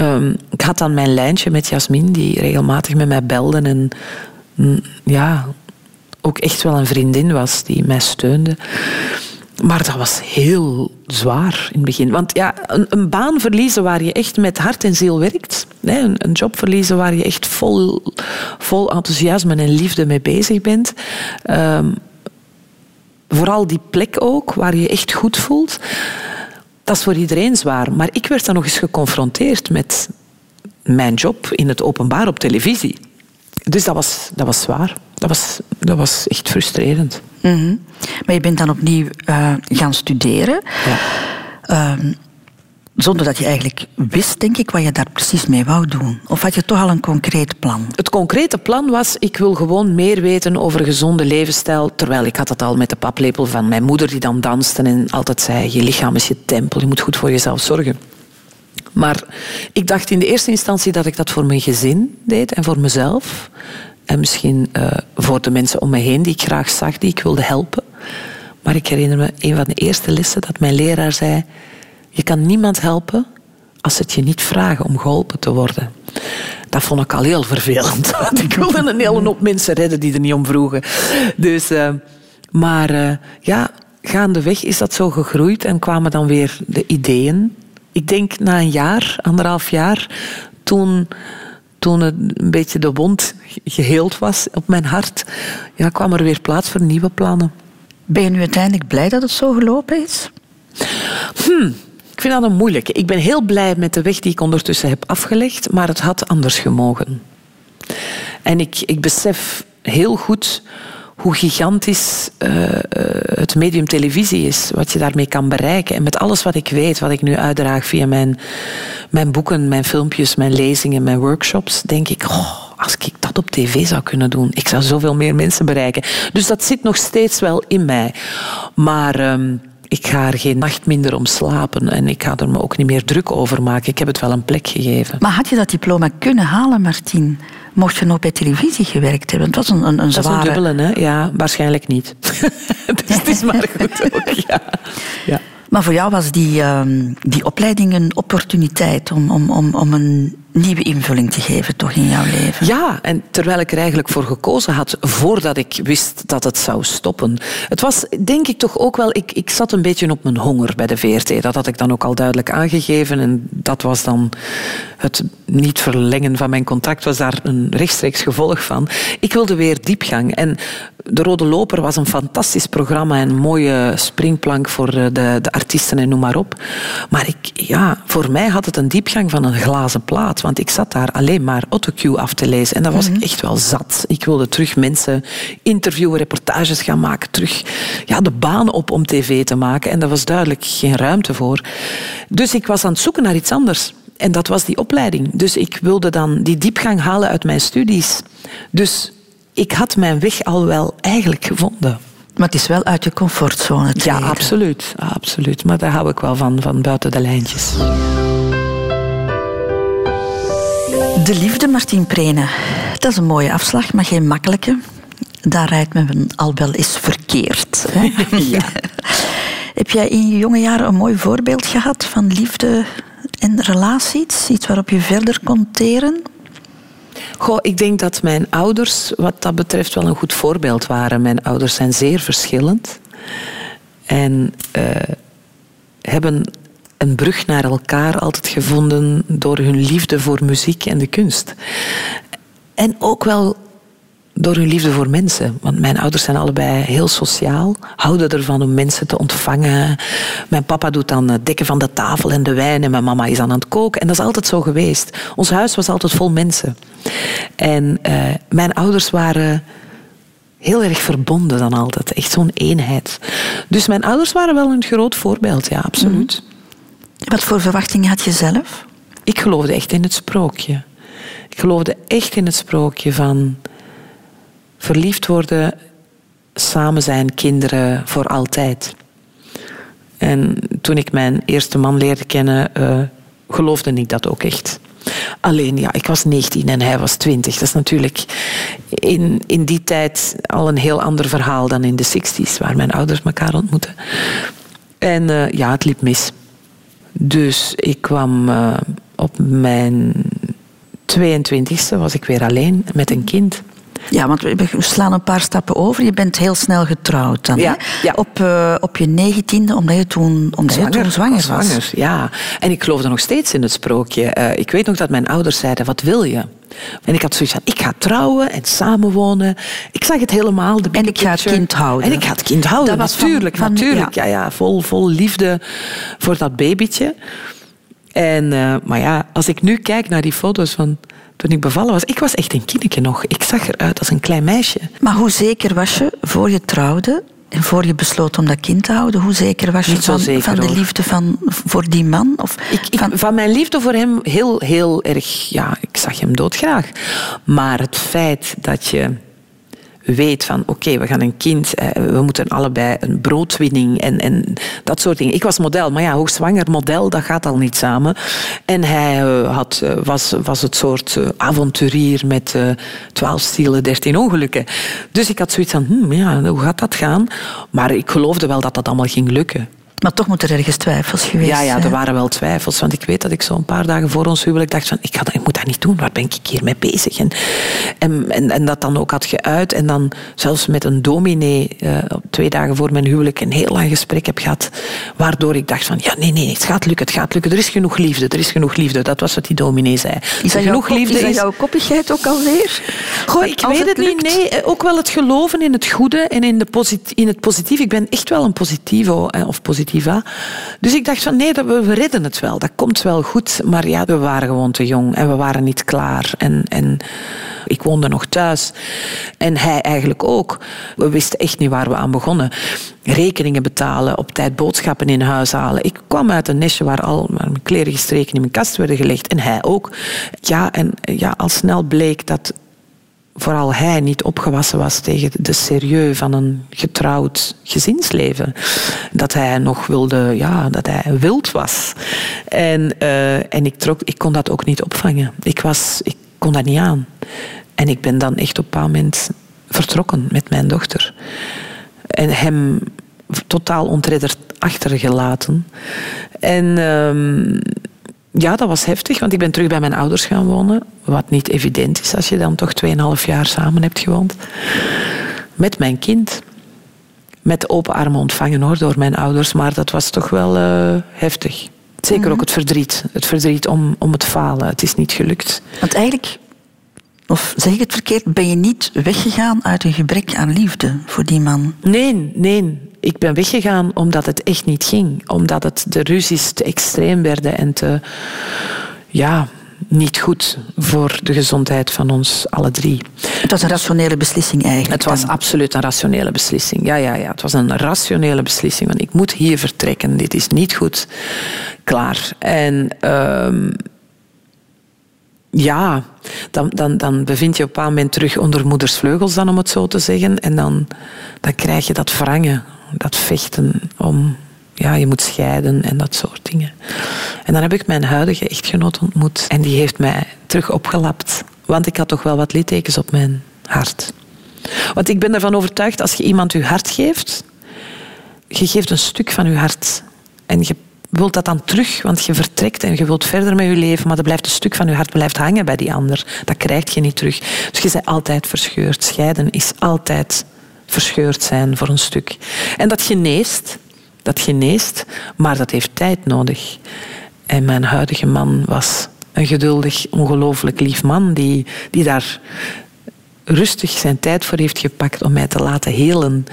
Um, ik had dan mijn lijntje met Jasmin, die regelmatig met mij belde. En mm, ja, ook echt wel een vriendin was die mij steunde. Maar dat was heel zwaar in het begin. Want ja, een, een baan verliezen waar je echt met hart en ziel werkt. Een, een, job verliezen waar je echt vol, vol enthousiasme en liefde mee bezig bent. Um, vooral die plek ook, waar je echt goed voelt. Dat is voor iedereen zwaar. Maar ik werd dan nog eens geconfronteerd met mijn job in het openbaar op televisie. Dus dat was, dat was zwaar. Dat was, dat was echt frustrerend. Mm -hmm. Maar je bent dan opnieuw uh, gaan studeren. Ja. Um, zonder dat je eigenlijk wist, denk ik, wat je daar precies mee wou doen. Of had je toch al een concreet plan? Het concrete plan was, ik wil gewoon meer weten over gezonde levensstijl. Terwijl ik had het al met de paplepel van mijn moeder die dan danste en altijd zei, je lichaam is je tempel, je moet goed voor jezelf zorgen. Maar ik dacht in de eerste instantie dat ik dat voor mijn gezin deed en voor mezelf. En misschien uh, voor de mensen om me heen die ik graag zag, die ik wilde helpen. Maar ik herinner me een van de eerste lessen dat mijn leraar zei: Je kan niemand helpen als ze het je niet vragen om geholpen te worden. Dat vond ik al heel vervelend. Want ik wilde een hele hoop mensen redden die er niet om vroegen. Dus, uh, maar uh, ja, gaandeweg is dat zo gegroeid en kwamen dan weer de ideeën. Ik denk na een jaar, anderhalf jaar, toen toen het een beetje de wond geheeld was op mijn hart, ja, kwam er weer plaats voor nieuwe plannen. Ben je nu uiteindelijk blij dat het zo gelopen is? Hmm, ik vind dat een moeilijke. Ik ben heel blij met de weg die ik ondertussen heb afgelegd, maar het had anders gemogen. En ik, ik besef heel goed hoe gigantisch uh, het medium televisie is, wat je daarmee kan bereiken. En met alles wat ik weet, wat ik nu uitdraag via mijn, mijn boeken, mijn filmpjes, mijn lezingen, mijn workshops, denk ik, als ik dat op tv zou kunnen doen, ik zou zoveel meer mensen bereiken. Dus dat zit nog steeds wel in mij. Maar. Um, ik ga er geen nacht minder om slapen en ik ga er me ook niet meer druk over maken. Ik heb het wel een plek gegeven. Maar had je dat diploma kunnen halen, Martien? Mocht je nog bij televisie gewerkt hebben? Het was een, een, een zware... Dat is een dubbele, hè? Ja, waarschijnlijk niet. dus het is maar goed ook, ja. ja. Maar voor jou was die, um, die opleiding een opportuniteit om, om, om, om een nieuwe invulling te geven toch in jouw leven. Ja, en terwijl ik er eigenlijk voor gekozen had voordat ik wist dat het zou stoppen. Het was denk ik toch ook wel, ik, ik zat een beetje op mijn honger bij de VRT. Dat had ik dan ook al duidelijk aangegeven en dat was dan het niet verlengen van mijn contract was daar een rechtstreeks gevolg van. Ik wilde weer diepgang en de Rode Loper was een fantastisch programma en een mooie springplank voor de, de artiesten en noem maar op. Maar ik, ja, voor mij had het een diepgang van een glazen plaat. Want ik zat daar alleen maar autocue af te lezen. En dat was ik mhm. echt wel zat. Ik wilde terug mensen interviewen, reportages gaan maken. Terug ja, de baan op om tv te maken. En daar was duidelijk geen ruimte voor. Dus ik was aan het zoeken naar iets anders. En dat was die opleiding. Dus ik wilde dan die diepgang halen uit mijn studies. Dus ik had mijn weg al wel eigenlijk gevonden. Maar het is wel uit je comfortzone Ja, absoluut, absoluut. Maar daar hou ik wel van, van buiten de lijntjes. De liefde, Martien Prene. Dat is een mooie afslag, maar geen makkelijke. Daar rijdt men al wel eens verkeerd. Hè? Ja. Heb jij in je jonge jaren een mooi voorbeeld gehad van liefde en relaties? Iets waarop je verder kon teren? Goh, ik denk dat mijn ouders wat dat betreft wel een goed voorbeeld waren. Mijn ouders zijn zeer verschillend. En uh, hebben een brug naar elkaar altijd gevonden door hun liefde voor muziek en de kunst. En ook wel door hun liefde voor mensen. Want mijn ouders zijn allebei heel sociaal, houden ervan om mensen te ontvangen. Mijn papa doet dan het dekken van de tafel en de wijn en mijn mama is aan het koken. En dat is altijd zo geweest. Ons huis was altijd vol mensen. En uh, mijn ouders waren heel erg verbonden dan altijd. Echt zo'n eenheid. Dus mijn ouders waren wel een groot voorbeeld, ja, absoluut. Mhm. Wat voor verwachtingen had je zelf? Ik geloofde echt in het sprookje. Ik geloofde echt in het sprookje van verliefd worden, samen zijn, kinderen voor altijd. En toen ik mijn eerste man leerde kennen, uh, geloofde ik dat ook echt. Alleen ja, ik was 19 en hij was 20. Dat is natuurlijk in, in die tijd al een heel ander verhaal dan in de 60s, waar mijn ouders elkaar ontmoeten. En uh, ja, het liep mis. Dus ik kwam uh, op mijn 22e, was ik weer alleen met een kind. Ja, want we slaan een paar stappen over. Je bent heel snel getrouwd dan. Ja, ja. Op, uh, op je negentiende, omdat je toen, omdat zwanger, je toen zwanger was. Zwanger, ja. En ik geloofde nog steeds in het sprookje. Uh, ik weet nog dat mijn ouders zeiden, wat wil je? En ik had zoiets van, ik ga trouwen en samenwonen. Ik zag het helemaal. De en ik ga het kind houden. En ik ga het kind houden, dat natuurlijk. Van, natuurlijk. Ja. ja. Ja, vol, vol liefde voor dat babytje. En, uh, maar ja, als ik nu kijk naar die foto's van toen ik bevallen was, ik was echt een kindje nog. Ik zag eruit als een klein meisje. Maar hoe zeker was je voor je trouwde en voor je besloot om dat kind te houden? Hoe zeker was je van, zeker, van, de liefde van, voor die man? Of ik, van... van... mijn liefde voor hem heel, heel erg... Ja, ik zag hem doodgraag. Maar het feit dat je weet van oké, we gaan een kind, eh, we moeten allebei een broodwinning en, en dat soort dingen. Ik was model, maar ja, hoogzwanger model, dat gaat al niet samen. En hij eh, had, eh, was, was het soort avonturier met twaalf stielen, dertien ongelukken. Dus ik had zoiets van, hm, ja, hoe gaat dat gaan? Maar ik geloofde wel dat dat allemaal ging lukken. Maar toch moeten er ergens twijfels geweest Ja, ja, er zijn. waren wel twijfels. Want ik weet dat ik zo een paar dagen voor ons huwelijk dacht van... Ik, ga, dat- ik moet dat niet doen, waar ben ik hier mee bezig? En, en, en, en dat dan ook had geuit. En dan zelfs met een dominee op twee dagen voor mijn huwelijk... een heel lang gesprek heb gehad. Waardoor ik dacht van... Ja, nee, nee, het gaat lukken, het gaat lukken. Er is genoeg liefde, er is genoeg liefde. Dat was wat die dominee zei. Is dat, genoeg liefde is dat jouw koppigheid ook alweer? Goh, ik weet het, niet. Nee, eh, ook wel het geloven in het goede en in, de posit- in het positief. Ik ben echt wel een positivo eh, of positiva. Dus ik dacht van nee, dat we, redden het wel. Dat komt wel goed. Maar ja, we waren gewoon te jong en we waren niet klaar. En, en ik woonde nog thuis. En hij eigenlijk ook. We wisten echt niet waar we aan begonnen. Rekeningen betalen, op tijd boodschappen in huis halen. Ik kwam uit een nestje waar al mijn kleren gestreken in mijn kast werden gelegd. En hij ook. Ja, en ja, al snel bleek dat vooral hij niet opgewassen was tegen de serieus van een getrouwd gezinsleven. Dat hij nog wilde, ja, dat hij wild was. En, eh, en ik, trok, ik kon dat ook niet opvangen. Ik, was, ik kon dat niet aan. En ik ben dan echt op een bepaald moment vertrokken met mijn dochter. En hem totaal ontredderd achtergelaten. En ehm, ja, dat was heftig, want ik ben terug bij mijn ouders gaan wonen. Wat niet evident is als je dan toch 2,5 jaar samen hebt gewoond. Met mijn kind. Met open armen ontvangen hoor, door mijn ouders. Maar dat was toch wel eh, heftig. Zeker ook het verdriet. Het verdriet om, om het falen. Het is niet gelukt. Want eigenlijk, of zeg ik het verkeerd, ben je niet weggegaan uit een gebrek aan liefde voor die man. Nee, nee. Ik ben weggegaan omdat het echt niet ging. Omdat het, de ruzies te extreem werden en te... Ja, niet goed voor de gezondheid van ons alle drie. Het was een rationele beslissing eigenlijk. Het was absoluut een rationele beslissing. Ja, ja, ja. Het was een rationele beslissing. Want ik moet hier vertrekken. Dit is niet goed. Klaar. En ehm, ja, dan, dan, dan bevind je op een bepaald moment terug onder moeders vleugels, dan, om het zo te zeggen. En dan, dan krijg je dat wrangen, dat vechten om... Ja, je moet scheiden en dat soort dingen. En dan heb ik mijn huidige echtgenoot ontmoet. En die heeft mij terug opgelapt. Want ik had toch wel wat littekens op mijn hart. Want ik ben ervan overtuigd, als je iemand je hart geeft, je geeft een stuk van je hart. En je wilt dat dan terug, want je vertrekt en je wilt verder met je leven, maar er blijft een stuk van je hart blijft hangen bij die ander. Dat krijg je niet terug. Dus je bent altijd verscheurd. Scheiden is altijd verscheurd zijn voor een stuk. En dat geneest, dat geneest, maar dat heeft tijd nodig. En mijn huidige man was een geduldig, ongelooflijk lief man die, die daar rustig zijn tijd voor heeft gepakt om mij te laten helen.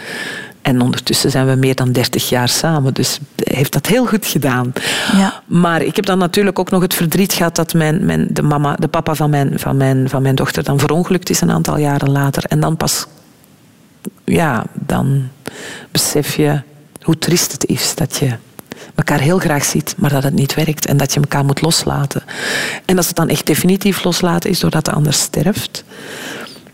En ondertussen zijn we meer dan 30 jaar samen, dus hij heeft dat heel goed gedaan. Ja. Maar ik heb dan natuurlijk ook nog het verdriet gehad dat mijn, mijn, de, mama, de papa van mijn, van, mijn, van mijn dochter dan verongelukt is een aantal jaren later. En dan pas, ja, dan besef je hoe triest het is dat je elkaar heel graag ziet, maar dat het niet werkt en dat je elkaar moet loslaten. En als het dan echt definitief loslaten is doordat de ander sterft,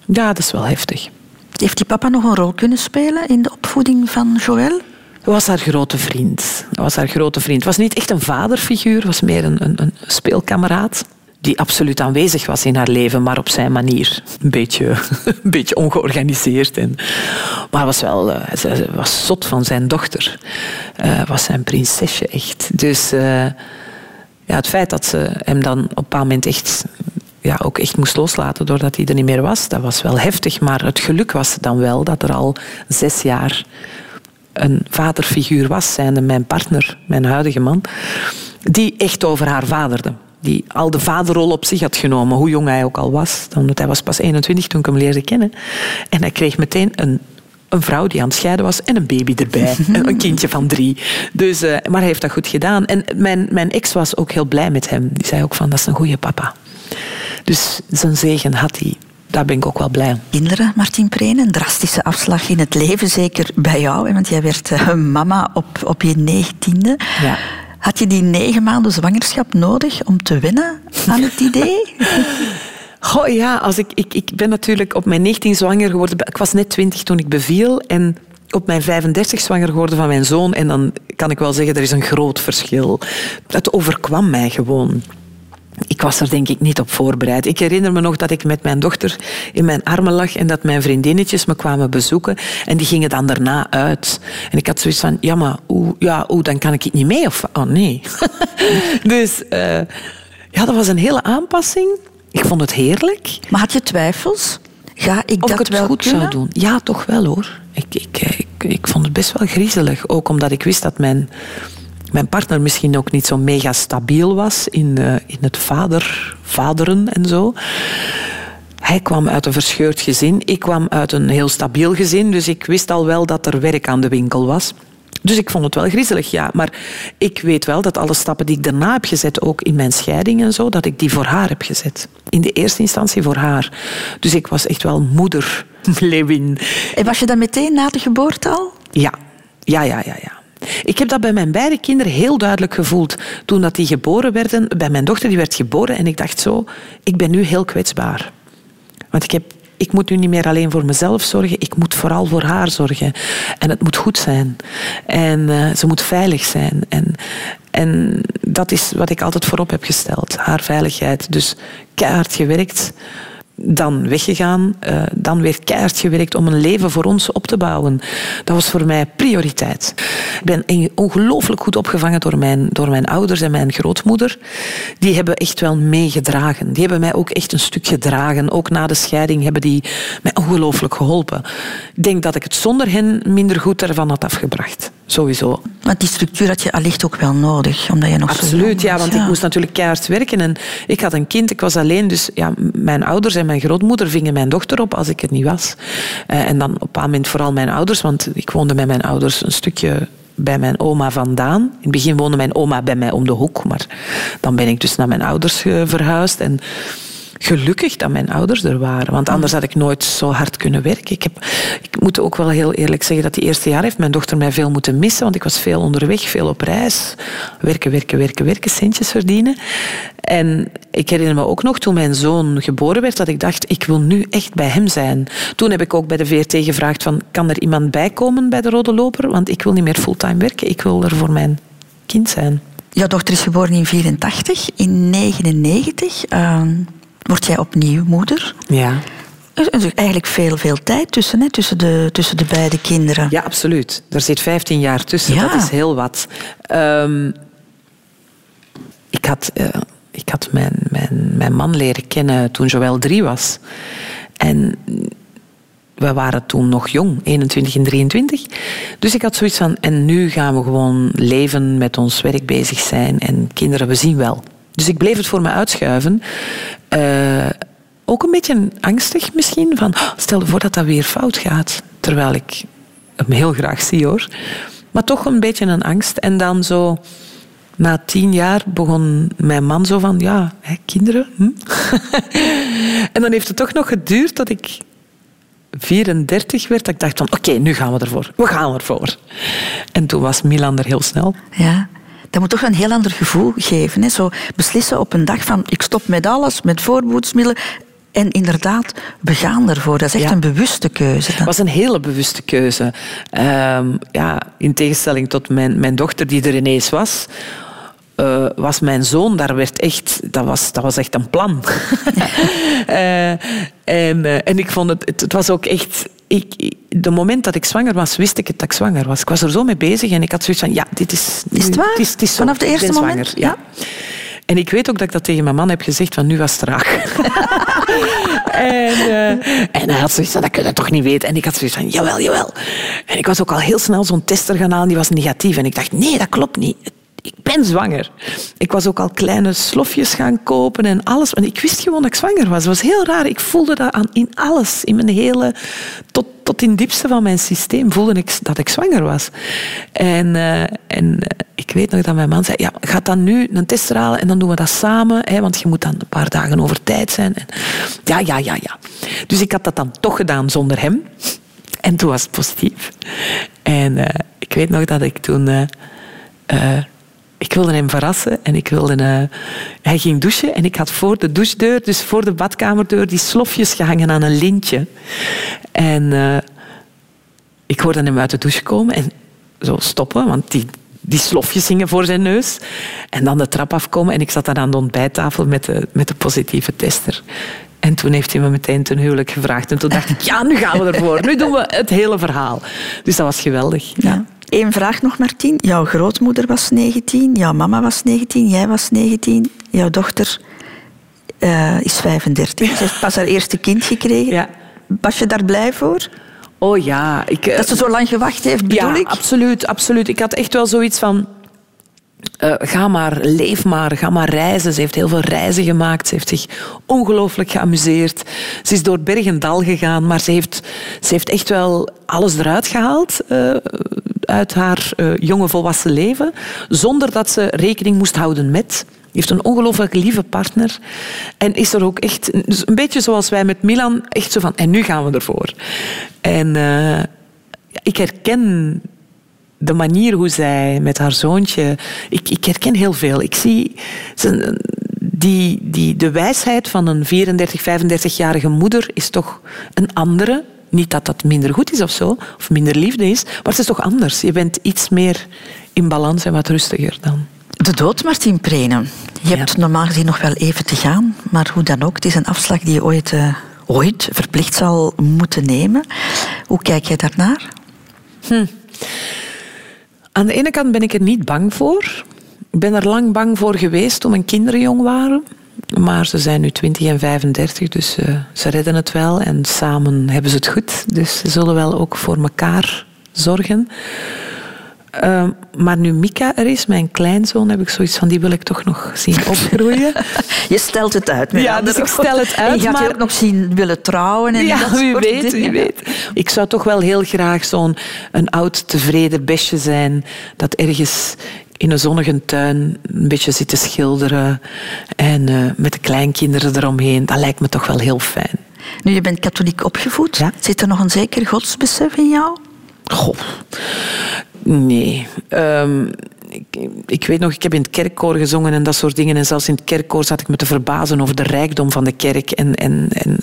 ja, dat is wel heftig. Heeft die papa nog een rol kunnen spelen in de opvoeding van Joël? Hij was haar grote vriend. Hij was haar grote vriend. was niet echt een vaderfiguur, was meer een, een, een speelkameraad. Die absoluut aanwezig was in haar leven, maar op zijn manier. Een beetje, een beetje ongeorganiseerd. En, maar was wel, eh, ze was zot van zijn dochter. Eh, was zijn prinsesje echt. Dus eh, ja, het feit dat ze hem dan op een moment echt, ja, ook echt moest loslaten doordat hij er niet meer was, dat was wel heftig. Maar het geluk was dan wel dat er al zes jaar een vaderfiguur was, zijnde mijn partner, mijn huidige man, die echt over haar vaderde. Die al de vaderrol op zich had genomen, hoe jong hij ook al was. Want hij was pas 21 toen ik hem leerde kennen. En hij kreeg meteen een, een vrouw die aan het scheiden was en een baby erbij. een kindje van drie. Dus, eh, maar hij heeft dat goed gedaan. En mijn, mijn ex was ook heel blij met hem. Die zei ook van, dat is een goede papa. Dus zijn zegen had hij. Daar ben ik ook wel blij om. Kinderen, Martien Preen, een drastische afslag in het leven, zeker bij jou. Want jij werd eh, mama op, op je negentiende. Ja. Had je die negen maanden zwangerschap nodig om te wennen aan het idee? Goh, ja, als ik, ik, ik ben natuurlijk op mijn 19 zwanger geworden. Ik was net 20 toen ik beviel. En op mijn 35 zwanger geworden van mijn zoon. En dan kan ik wel zeggen, er is een groot verschil. Het overkwam mij gewoon. Ik was er denk ik niet op voorbereid. Ik herinner me nog dat ik met mijn dochter in mijn armen lag en dat mijn vriendinnetjes me kwamen bezoeken en die gingen dan daarna uit. En ik had zoiets van, ja maar, oe, ja, oe, dan kan ik niet mee of... Oh nee. dus uh, ja, dat was een hele aanpassing. Ik vond het heerlijk. Maar had je twijfels? Ga ik of dat ik het wel goed kunnen? zou doen? Ja, toch wel hoor. Ik, ik, ik, ik vond het best wel griezelig. Ook omdat ik wist dat mijn mijn partner misschien ook niet zo mega stabiel was in, uh, in het vader, vaderen en zo. Hij kwam uit een verscheurd gezin. Ik kwam uit een heel stabiel gezin. Dus ik wist al wel dat er werk aan de winkel was. Dus ik vond het wel griezelig, ja. Maar ik weet wel dat alle stappen die ik daarna heb gezet, ook in mijn scheiding en zo, dat ik die voor haar heb gezet. In de eerste instantie voor haar. Dus ik was echt wel moeder, Lewin. En was je dat meteen na de geboorte al? Ja, ja, ja, ja. ja. Ik heb dat bij mijn beide kinderen heel duidelijk gevoeld. Toen dat die geboren werden, bij mijn dochter die werd geboren en ik dacht zo, ik ben nu heel kwetsbaar. Want ik, heb, ik moet nu niet meer alleen voor mezelf zorgen, ik moet vooral voor haar zorgen. En het moet goed zijn. En uh, ze moet veilig zijn. En, en dat is wat ik altijd voorop heb gesteld, haar veiligheid. Dus keihard gewerkt dan weggegaan, uh, dan weer keihard gewerkt om een leven voor ons op te bouwen. Dat was voor mij prioriteit. Ik ben ongelooflijk goed opgevangen door mijn, door mijn ouders en mijn grootmoeder. Die hebben echt wel meegedragen. Die hebben mij ook echt een stuk gedragen. Ook na de scheiding hebben die mij ongelooflijk geholpen. Ik denk dat ik het zonder hen minder goed ervan had afgebracht. Sowieso. Want die structuur had je allicht ook wel nodig, omdat je nog Absoluut, zo ja, want ja. ik moest natuurlijk keihard werken. En ik had een kind, ik was alleen. Dus ja, mijn ouders en mijn grootmoeder vingen mijn dochter op als ik het niet was. Uh, en dan op een moment vooral mijn ouders, want ik woonde met mijn ouders een stukje bij mijn oma vandaan. In het begin woonde mijn oma bij mij om de hoek, maar dan ben ik dus naar mijn ouders verhuisd. En gelukkig dat mijn ouders er waren. Want anders had ik nooit zo hard kunnen werken. Ik, heb, ik moet ook wel heel eerlijk zeggen dat die eerste jaar heeft mijn dochter mij veel moeten missen. Want ik was veel onderweg, veel op reis. Werken, werken, werken, werken, centjes verdienen. En ik herinner me ook nog toen mijn zoon geboren werd, dat ik dacht, ik wil nu echt bij hem zijn. Toen heb ik ook bij de VRT gevraagd van, kan er iemand bijkomen bij de Rode Loper? Want ik wil niet meer fulltime werken. Ik wil er voor mijn kind zijn. Jouw dochter is geboren in 84, in 99 uh, word jij opnieuw moeder. Ja. Er is eigenlijk veel, veel tijd tussen, hè, tussen, de, tussen de beide kinderen. Ja, absoluut. Er zit 15 jaar tussen, Ja. dat is heel wat. Ehm, ik had, eh, ik had mijn, mijn, mijn man leren kennen toen Joël drie was. En we waren toen nog jong, 21 en 23. Dus ik had zoiets van, en nu gaan we gewoon leven, met ons werk bezig zijn en kinderen, we zien wel. Dus ik bleef het voor me uitschuiven. Eh, ook een beetje angstig misschien, van oh, stel voor dat dat weer fout gaat. Terwijl ik hem heel graag zie hoor. Maar toch een beetje een angst. En dan zo, na tien jaar begon mijn man zo van, ja, hè, kinderen. Hm? en dan heeft het toch nog geduurd dat ik 34 werd, dat ik dacht van, oké, nu gaan we ervoor. We gaan ervoor. En toen was Milan er heel snel. Ja. Dat moet toch een heel ander gevoel geven. Hè? Zo beslissen op een dag van ik stop met alles, met voorboedsmiddelen. En inderdaad, we gaan ervoor. Dat is echt Ja. een bewuste keuze. Het was een hele bewuste keuze. Ehm, ja, in tegenstelling tot mijn, mijn dochter die er ineens was, eh, was mijn zoon, daar werd echt, dat, was, dat was echt een plan. Eh, en, eh, en ik vond het, het, het was ook echt. Ik, de moment dat ik zwanger was, wist ik het dat ik zwanger was. Ik was er zo mee bezig en ik had zoiets van: ja, dit is. Is het waar? Het is, het is zo. Vanaf de eerste zwanger, moment? Ja. En ik weet ook dat ik dat tegen mijn man heb gezegd: van nu was het raak. En, en hij had zoiets van, dat kun je toch niet weten. En ik had zoiets van, jawel, jawel. En ik was ook al heel snel zo'n tester gaan halen, die was negatief. En ik dacht, nee, dat klopt niet. Ik ben zwanger. Ik was ook al kleine slofjes gaan kopen en alles. En ik wist gewoon dat ik zwanger was. Het was heel raar. Ik voelde dat aan, in alles. In mijn hele... Tot, tot in het diepste van mijn systeem voelde ik dat ik zwanger was. En, eh, en eh, ik weet nog dat mijn man zei, ja, ga dan nu een test halen en dan doen we dat samen. Hè, want je moet dan een paar dagen over tijd zijn. En, ja, ja, ja, ja. Dus ik had dat dan toch gedaan zonder hem. En toen was het positief. En eh, ik weet nog dat ik toen... ik wilde hem verrassen en ik wilde... eh, hij ging douchen en ik had voor de douchedeur, dus voor de badkamerdeur, die slofjes gehangen aan een lintje. En eh, ik hoorde hem uit de douche komen en zo stoppen, want die die slofjes hingen voor zijn neus. En dan de trap afkomen. En ik zat daar aan de ontbijttafel met met de positieve tester. En toen heeft hij me meteen ten huwelijk gevraagd. En toen dacht ik, ja, nu gaan we ervoor. Nu doen we het hele verhaal. Dus dat was geweldig. Ja. Eén vraag nog, Martien. Jouw grootmoeder was 19, jouw mama was 19, jij was 19, jouw dochter uh, is 35. Ze heeft pas haar eerste kind gekregen. Ja. Was je daar blij voor? Oh ja. Ik, dat ze zo lang gewacht heeft, bedoel ja, ik? absoluut, absoluut. Ik had echt wel zoiets van... Uh, ga maar, leef maar, ga maar reizen. Ze heeft heel veel reizen gemaakt. Ze heeft zich ongelooflijk geamuseerd. Ze is door berg en dal gegaan, maar ze heeft, ze heeft echt wel alles eruit gehaald uh, uit haar uh, jonge volwassen leven, zonder dat ze rekening moest houden met heeft een ongelooflijk lieve partner. En is er ook echt, een beetje zoals wij met Milan, echt zo van, en nu gaan we ervoor. En ik herken de manier hoe zij met haar zoontje. Ik, ik herken heel veel. Ik zie die, die, de wijsheid van een 34, 35-jarige moeder is toch een andere. Niet dat dat minder goed is of zo, of minder liefde is, maar het is toch anders. Je bent iets meer in balans en wat rustiger dan. De dood, Martin Prenen. Je hebt normaal gezien nog wel even te gaan, maar hoe dan ook, het is een afslag die je ooit, uh, ooit verplicht zal moeten nemen. Hoe kijk jij daarnaar? Hm. Aan de ene kant ben ik er niet bang voor. Ik ben er lang bang voor geweest toen mijn kinderen jong waren. Maar ze zijn nu 20 en 35, dus uh, ze redden het wel. En samen hebben ze het goed. Dus ze zullen wel ook voor elkaar zorgen. Ehm, maar nu Mika er is, mijn kleinzoon, heb ik zoiets van, die wil ik toch nog zien opgroeien. je stelt het uit. Ja, dus ik stel het uit. En je gaat maar... je ook nog zien willen trouwen. En ja, dat wie weet, wie weet. Ik zou toch wel heel graag zo'n een oud, tevreden besje zijn, dat ergens in een zonnige tuin een beetje zit te schilderen en uh, met de kleinkinderen eromheen. Dat lijkt me toch wel heel fijn. Nu, je bent katholiek opgevoed. Ja? Zit er nog een zeker godsbesef in jou? Goh. Nee. Um, ik, weet nog, ik heb in het kerkkoor gezongen en dat soort dingen. En zelfs in het kerkkoor zat ik me te verbazen over de rijkdom van de kerk. En, en, en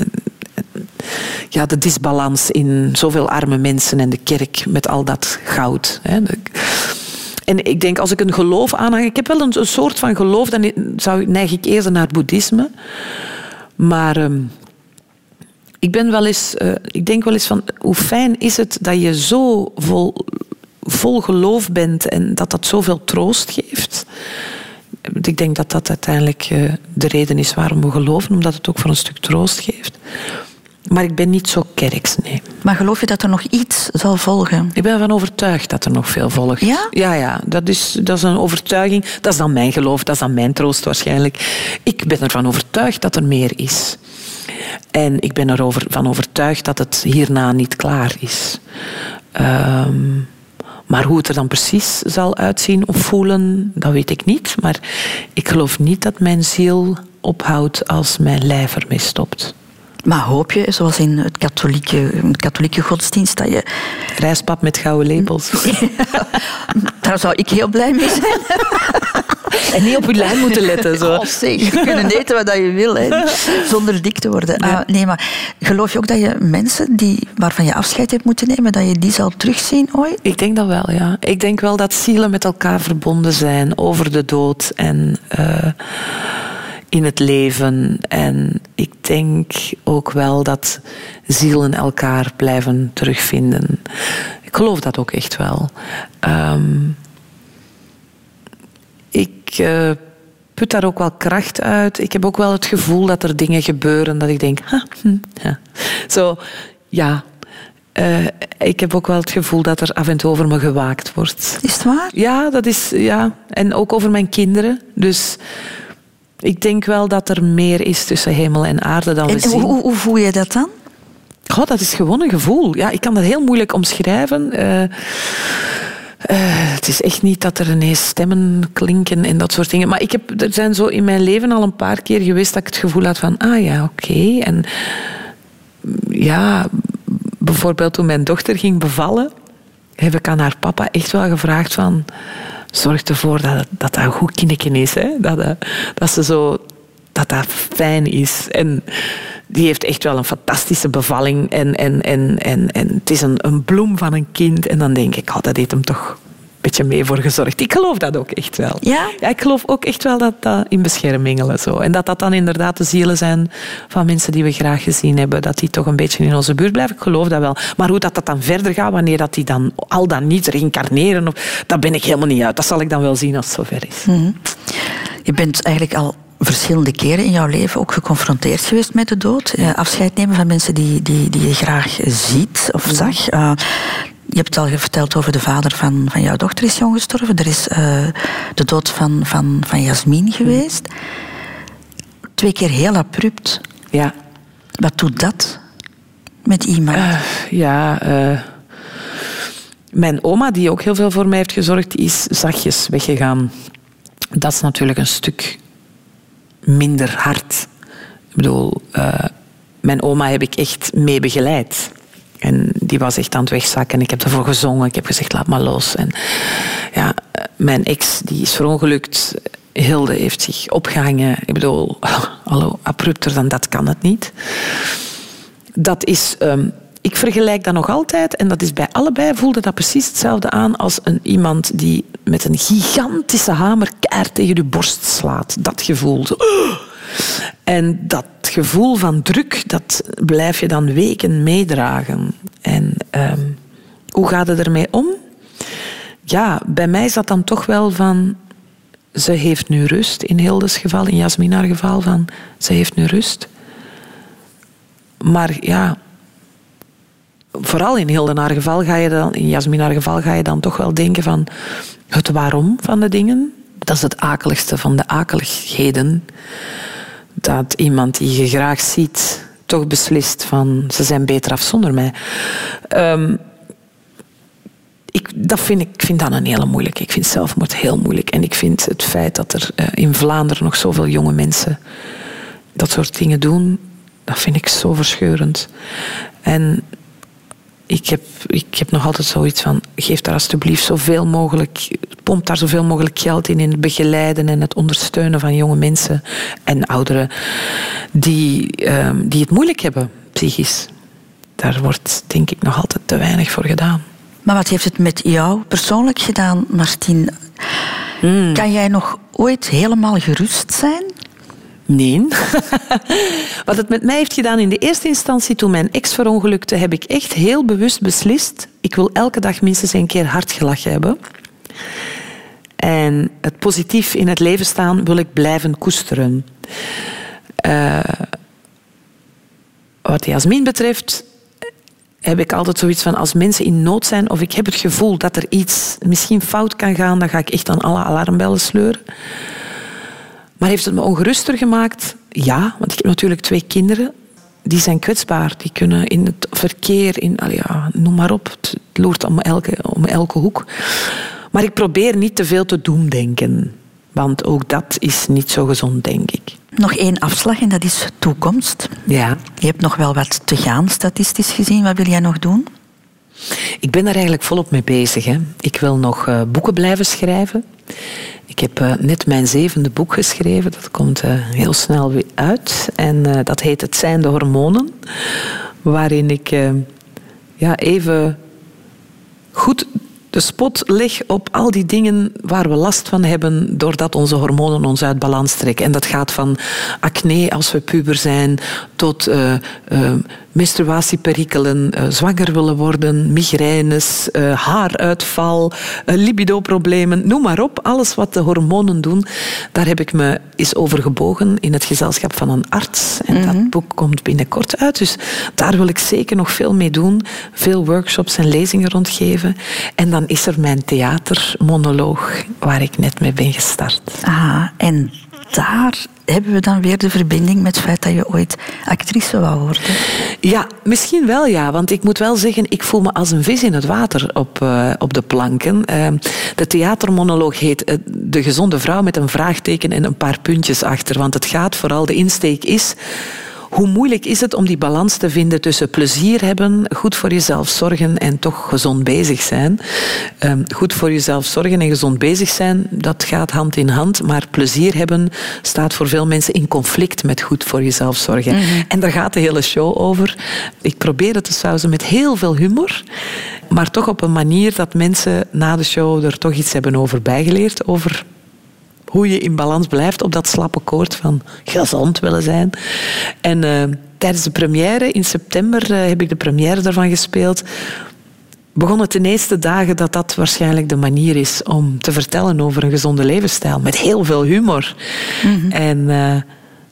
ja, de disbalans in zoveel arme mensen en de kerk met al dat goud. Hè. En ik denk, als ik een geloof aanhang... Ik heb wel een, soort van geloof, dan zou, neig ik eerder naar het boeddhisme. Maar... Um, ik ben wel eens, uh, ik denk wel eens van hoe fijn is het dat je zo vol vol geloof bent en dat dat zoveel troost geeft. Ik denk dat dat uiteindelijk eh, de reden is waarom we geloven, omdat het ook voor een stuk troost geeft. Maar ik ben niet zo kerks, nee. Maar geloof je dat er nog iets zal volgen? Ik ben ervan overtuigd dat er nog veel volgt. Ja? Ja, ja. Dat is, dat is een overtuiging. Dat is dan mijn geloof, dat is dan mijn troost waarschijnlijk. Ik ben ervan overtuigd dat er meer is. En ik ben ervan overtuigd dat het hierna niet klaar is. Um, maar hoe het er dan precies zal uitzien of voelen, dat weet ik niet. Maar ik geloof niet dat mijn ziel ophoudt als mijn lijf ermee stopt. Maar hoop je, zoals in het katholieke, katholieke godsdienst, dat je... Rijspap met gouden lepels. Daar zou ik heel blij mee zijn. En niet op je lijn moeten letten. Zo. Oh, zeg, je kunt eten wat je wil, hè, zonder dik te worden. Ah, nee, maar geloof je ook dat je mensen die, waarvan je afscheid hebt moeten nemen, dat je die zal terugzien ooit? Ik denk dat wel, ja. Ik denk wel dat zielen met elkaar verbonden zijn over de dood en uh, in het leven. En ik denk ook wel dat zielen elkaar blijven terugvinden. Ik geloof dat ook echt wel. Um, ik uh, put daar ook wel kracht uit. Ik heb ook wel het gevoel dat er dingen gebeuren dat ik denk, hm, ja. Zo, ja. Uh, ik heb ook wel het gevoel dat er af en toe over me gewaakt wordt. Is het waar? Ja, dat is, ja. En ook over mijn kinderen. Dus ik denk wel dat er meer is tussen hemel en aarde dan we zien. Hoe, hoe voel je dat dan? God, dat is gewoon een gevoel. Ja, ik kan dat heel moeilijk omschrijven. Uh, het is echt niet dat er ineens stemmen klinken en dat soort dingen. Maar ik heb, er zijn zo in mijn leven al een paar keer geweest dat ik het gevoel had van, ah ja, oké. En ja, bijvoorbeeld toen mijn dochter ging bevallen, heb ik aan haar papa echt wel gevraagd van, zorg ervoor dat dat, dat een goed kindje is. Hè? Dat, eh, dat ze zo dat dat fijn is. En die heeft echt wel een fantastische bevalling. En, en, en, en, en het is een, een bloem van een kind. En dan denk ik, oh, dat deed hem toch beetje mee voor gezorgd. Ik geloof dat ook echt wel. Ja? ja ik geloof ook echt wel dat dat in beschermingelen zo. En dat dat dan inderdaad de zielen zijn van mensen die we graag gezien hebben. Dat die toch een beetje in onze buurt blijven. Ik geloof dat wel. Maar hoe dat, dat dan verder gaat, wanneer dat die dan al dan niet reïncarneren, of, dat ben ik helemaal niet uit. Dat zal ik dan wel zien als het zover is. Mhm. Je bent eigenlijk al verschillende keren in jouw leven ook geconfronteerd geweest met de dood. Eh, afscheid nemen van mensen die, die, die je graag ziet of zag. Uh, je hebt al verteld over de vader van, van jouw dochter is jong gestorven. Er is uh, de dood van, van, van Jasmin geweest. Twee keer heel abrupt. Ja. Wat doet dat met iemand? Ja, mijn oma, die ook heel veel voor mij heeft gezorgd, die is zachtjes weggegaan. Dat is natuurlijk een stuk minder hard. Ik bedoel, uh, mijn oma heb ik echt mee begeleid. En die was echt aan het wegzakken. Ik heb ervoor gezongen. Ik heb gezegd, laat maar los. En ja, mijn ex, die is verongelukt. Hilde heeft zich opgehangen. Ik bedoel, hallo, abrupter dan dat kan het niet. Dat is... Um, ik vergelijk dat nog altijd, en dat is bij allebei, voelde dat precies hetzelfde aan als een, iemand die met een gigantische hamer keihard tegen je borst slaat. Dat gevoel. En dat gevoel van druk, dat blijf je dan weken meedragen. En um, hoe gaat het ermee om? Ja, bij mij is dat dan toch wel van... Ze heeft nu rust, in Hildes geval, in Jasmin haar geval, van... Ze heeft nu rust. Maar ja, vooral in Hilde haar geval ga je dan, in Jasmin geval ga je dan toch wel denken van het waarom van de dingen. Dat is het akeligste van de akeligheden. Dat iemand die je graag ziet toch beslist van ze zijn beter af zonder mij. Um, ik, dat vind ik vind dat een hele moeilijke. Ik vind zelfmoord heel moeilijk. En ik vind het feit dat er uh, in Vlaanderen nog zoveel jonge mensen dat soort dingen doen, dat vind ik zo verscheurend. En ik heb, ik heb nog altijd zoiets van, geef daar alsjeblieft zoveel mogelijk, pomp daar zoveel mogelijk geld in, in het begeleiden en het ondersteunen van jonge mensen en ouderen die, um, die het moeilijk hebben, psychisch. Daar wordt denk ik nog altijd te weinig voor gedaan. Maar wat heeft het met jou persoonlijk gedaan, Martien? Hmm. Kan jij nog ooit helemaal gerust zijn? Nee. Wat het met mij heeft gedaan in de eerste instantie toen mijn ex verongelukte, heb ik echt heel bewust beslist. Ik wil elke dag minstens een keer hard gelachen hebben. En het positief in het leven staan wil ik blijven koesteren. Uh, wat Jasmin betreft heb ik altijd zoiets van als mensen in nood zijn of ik heb het gevoel dat er iets misschien fout kan gaan, dan ga ik echt aan alle alarmbellen sleuren. Maar heeft het me ongeruster gemaakt? Ja, want ik heb natuurlijk twee kinderen. Die zijn kwetsbaar. Die kunnen in het verkeer, in, ja, noem maar op. Het loert om elke, om elke hoek. Maar ik probeer niet te veel te doen denken. Want ook dat is niet zo gezond, denk ik. Nog één afslag en dat is toekomst. Ja. Je hebt nog wel wat te gaan, statistisch gezien. Wat wil jij nog doen? Ik ben daar eigenlijk volop mee bezig. Hè. Ik wil nog uh, boeken blijven schrijven. Ik heb uh, net mijn zevende boek geschreven. Dat komt uh, heel snel weer uit. En dat heet Het zijn de hormonen. Waarin ik ja, even goed de spot leg op al die dingen waar we last van hebben doordat onze hormonen ons uit balans trekken. En dat gaat van acne als we puber zijn tot menstruatieperikelen, uh, zwanger willen worden, migraines, haaruitval, libidoproblemen, noem maar op. Alles wat de hormonen doen, daar heb ik me eens over gebogen in het gezelschap van een arts. En dat mhm. boek komt binnenkort uit. Dus daar wil ik zeker nog veel mee doen. Veel workshops en lezingen rondgeven. En dan is er mijn theatermonoloog waar ik net mee ben gestart. Ah, en daar hebben we dan weer de verbinding met het feit dat je ooit actrice wou worden? Ja, misschien wel ja. Want ik moet wel zeggen, ik voel me als een vis in het water op, uh, op de planken. Uh, de theatermonoloog heet uh, De gezonde vrouw met een vraagteken en een paar puntjes achter. Want het gaat vooral, de insteek is hoe moeilijk is het om die balans te vinden tussen plezier hebben, goed voor jezelf zorgen en toch gezond bezig zijn. Ehm, goed voor jezelf zorgen en gezond bezig zijn, dat gaat hand in hand. Maar plezier hebben staat voor veel mensen in conflict met goed voor jezelf zorgen. Mhm. En daar gaat de hele show over. Ik probeer het te sausen met heel veel humor, maar toch op een manier dat mensen na de show er toch iets hebben over bijgeleerd. Over hoe je in balans blijft op dat slappe koord van gezond willen zijn. En uh, tijdens de première in september uh, heb ik de première daarvan gespeeld. Begon het de eerste dagen dat dat waarschijnlijk de manier is om te vertellen over een gezonde levensstijl. Met heel veel humor. Mm -hmm. En uh,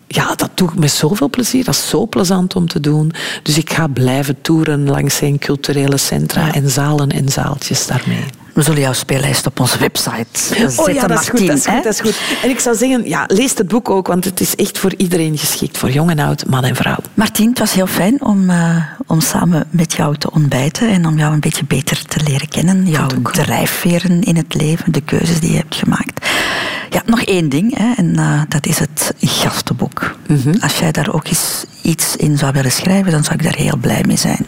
ja, dat doe ik met zoveel plezier. Dat is zo plezant om te doen. Dus ik ga blijven toeren langs zijn culturele centra ja. en zalen en zaaltjes daarmee. We zullen jouw speellijst op onze website zetten, oh ja, dat is, goed, dat, is goed, dat is goed. En ik zou zeggen, ja, lees het boek ook, want het is echt voor iedereen geschikt. Voor jong en oud, man en vrouw. Martien, het was heel fijn om, uh, om samen met jou te ontbijten en om jou een beetje beter te leren kennen. Jouw drijfveren in het leven, de keuzes die je hebt gemaakt. Ja, nog één ding, hè, en uh, dat is het gastenboek. Mm -hmm. Als jij daar ook eens iets in zou willen schrijven, dan zou ik daar heel blij mee zijn.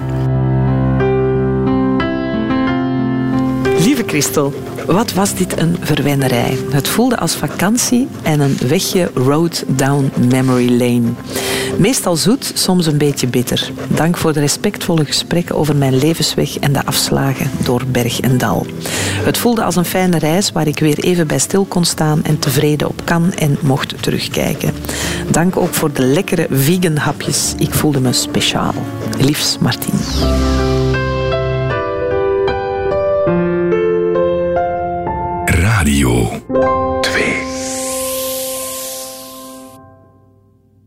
Lieve Christel, wat was dit een verwennerij. Het voelde als vakantie en een wegje road down memory lane. Meestal zoet, soms een beetje bitter. Dank voor de respectvolle gesprekken over mijn levensweg en de afslagen door berg en dal. Het voelde als een fijne reis waar ik weer even bij stil kon staan en tevreden op kan en mocht terugkijken. Dank ook voor de lekkere vegan hapjes. Ik voelde me speciaal. Liefs Martien. to be.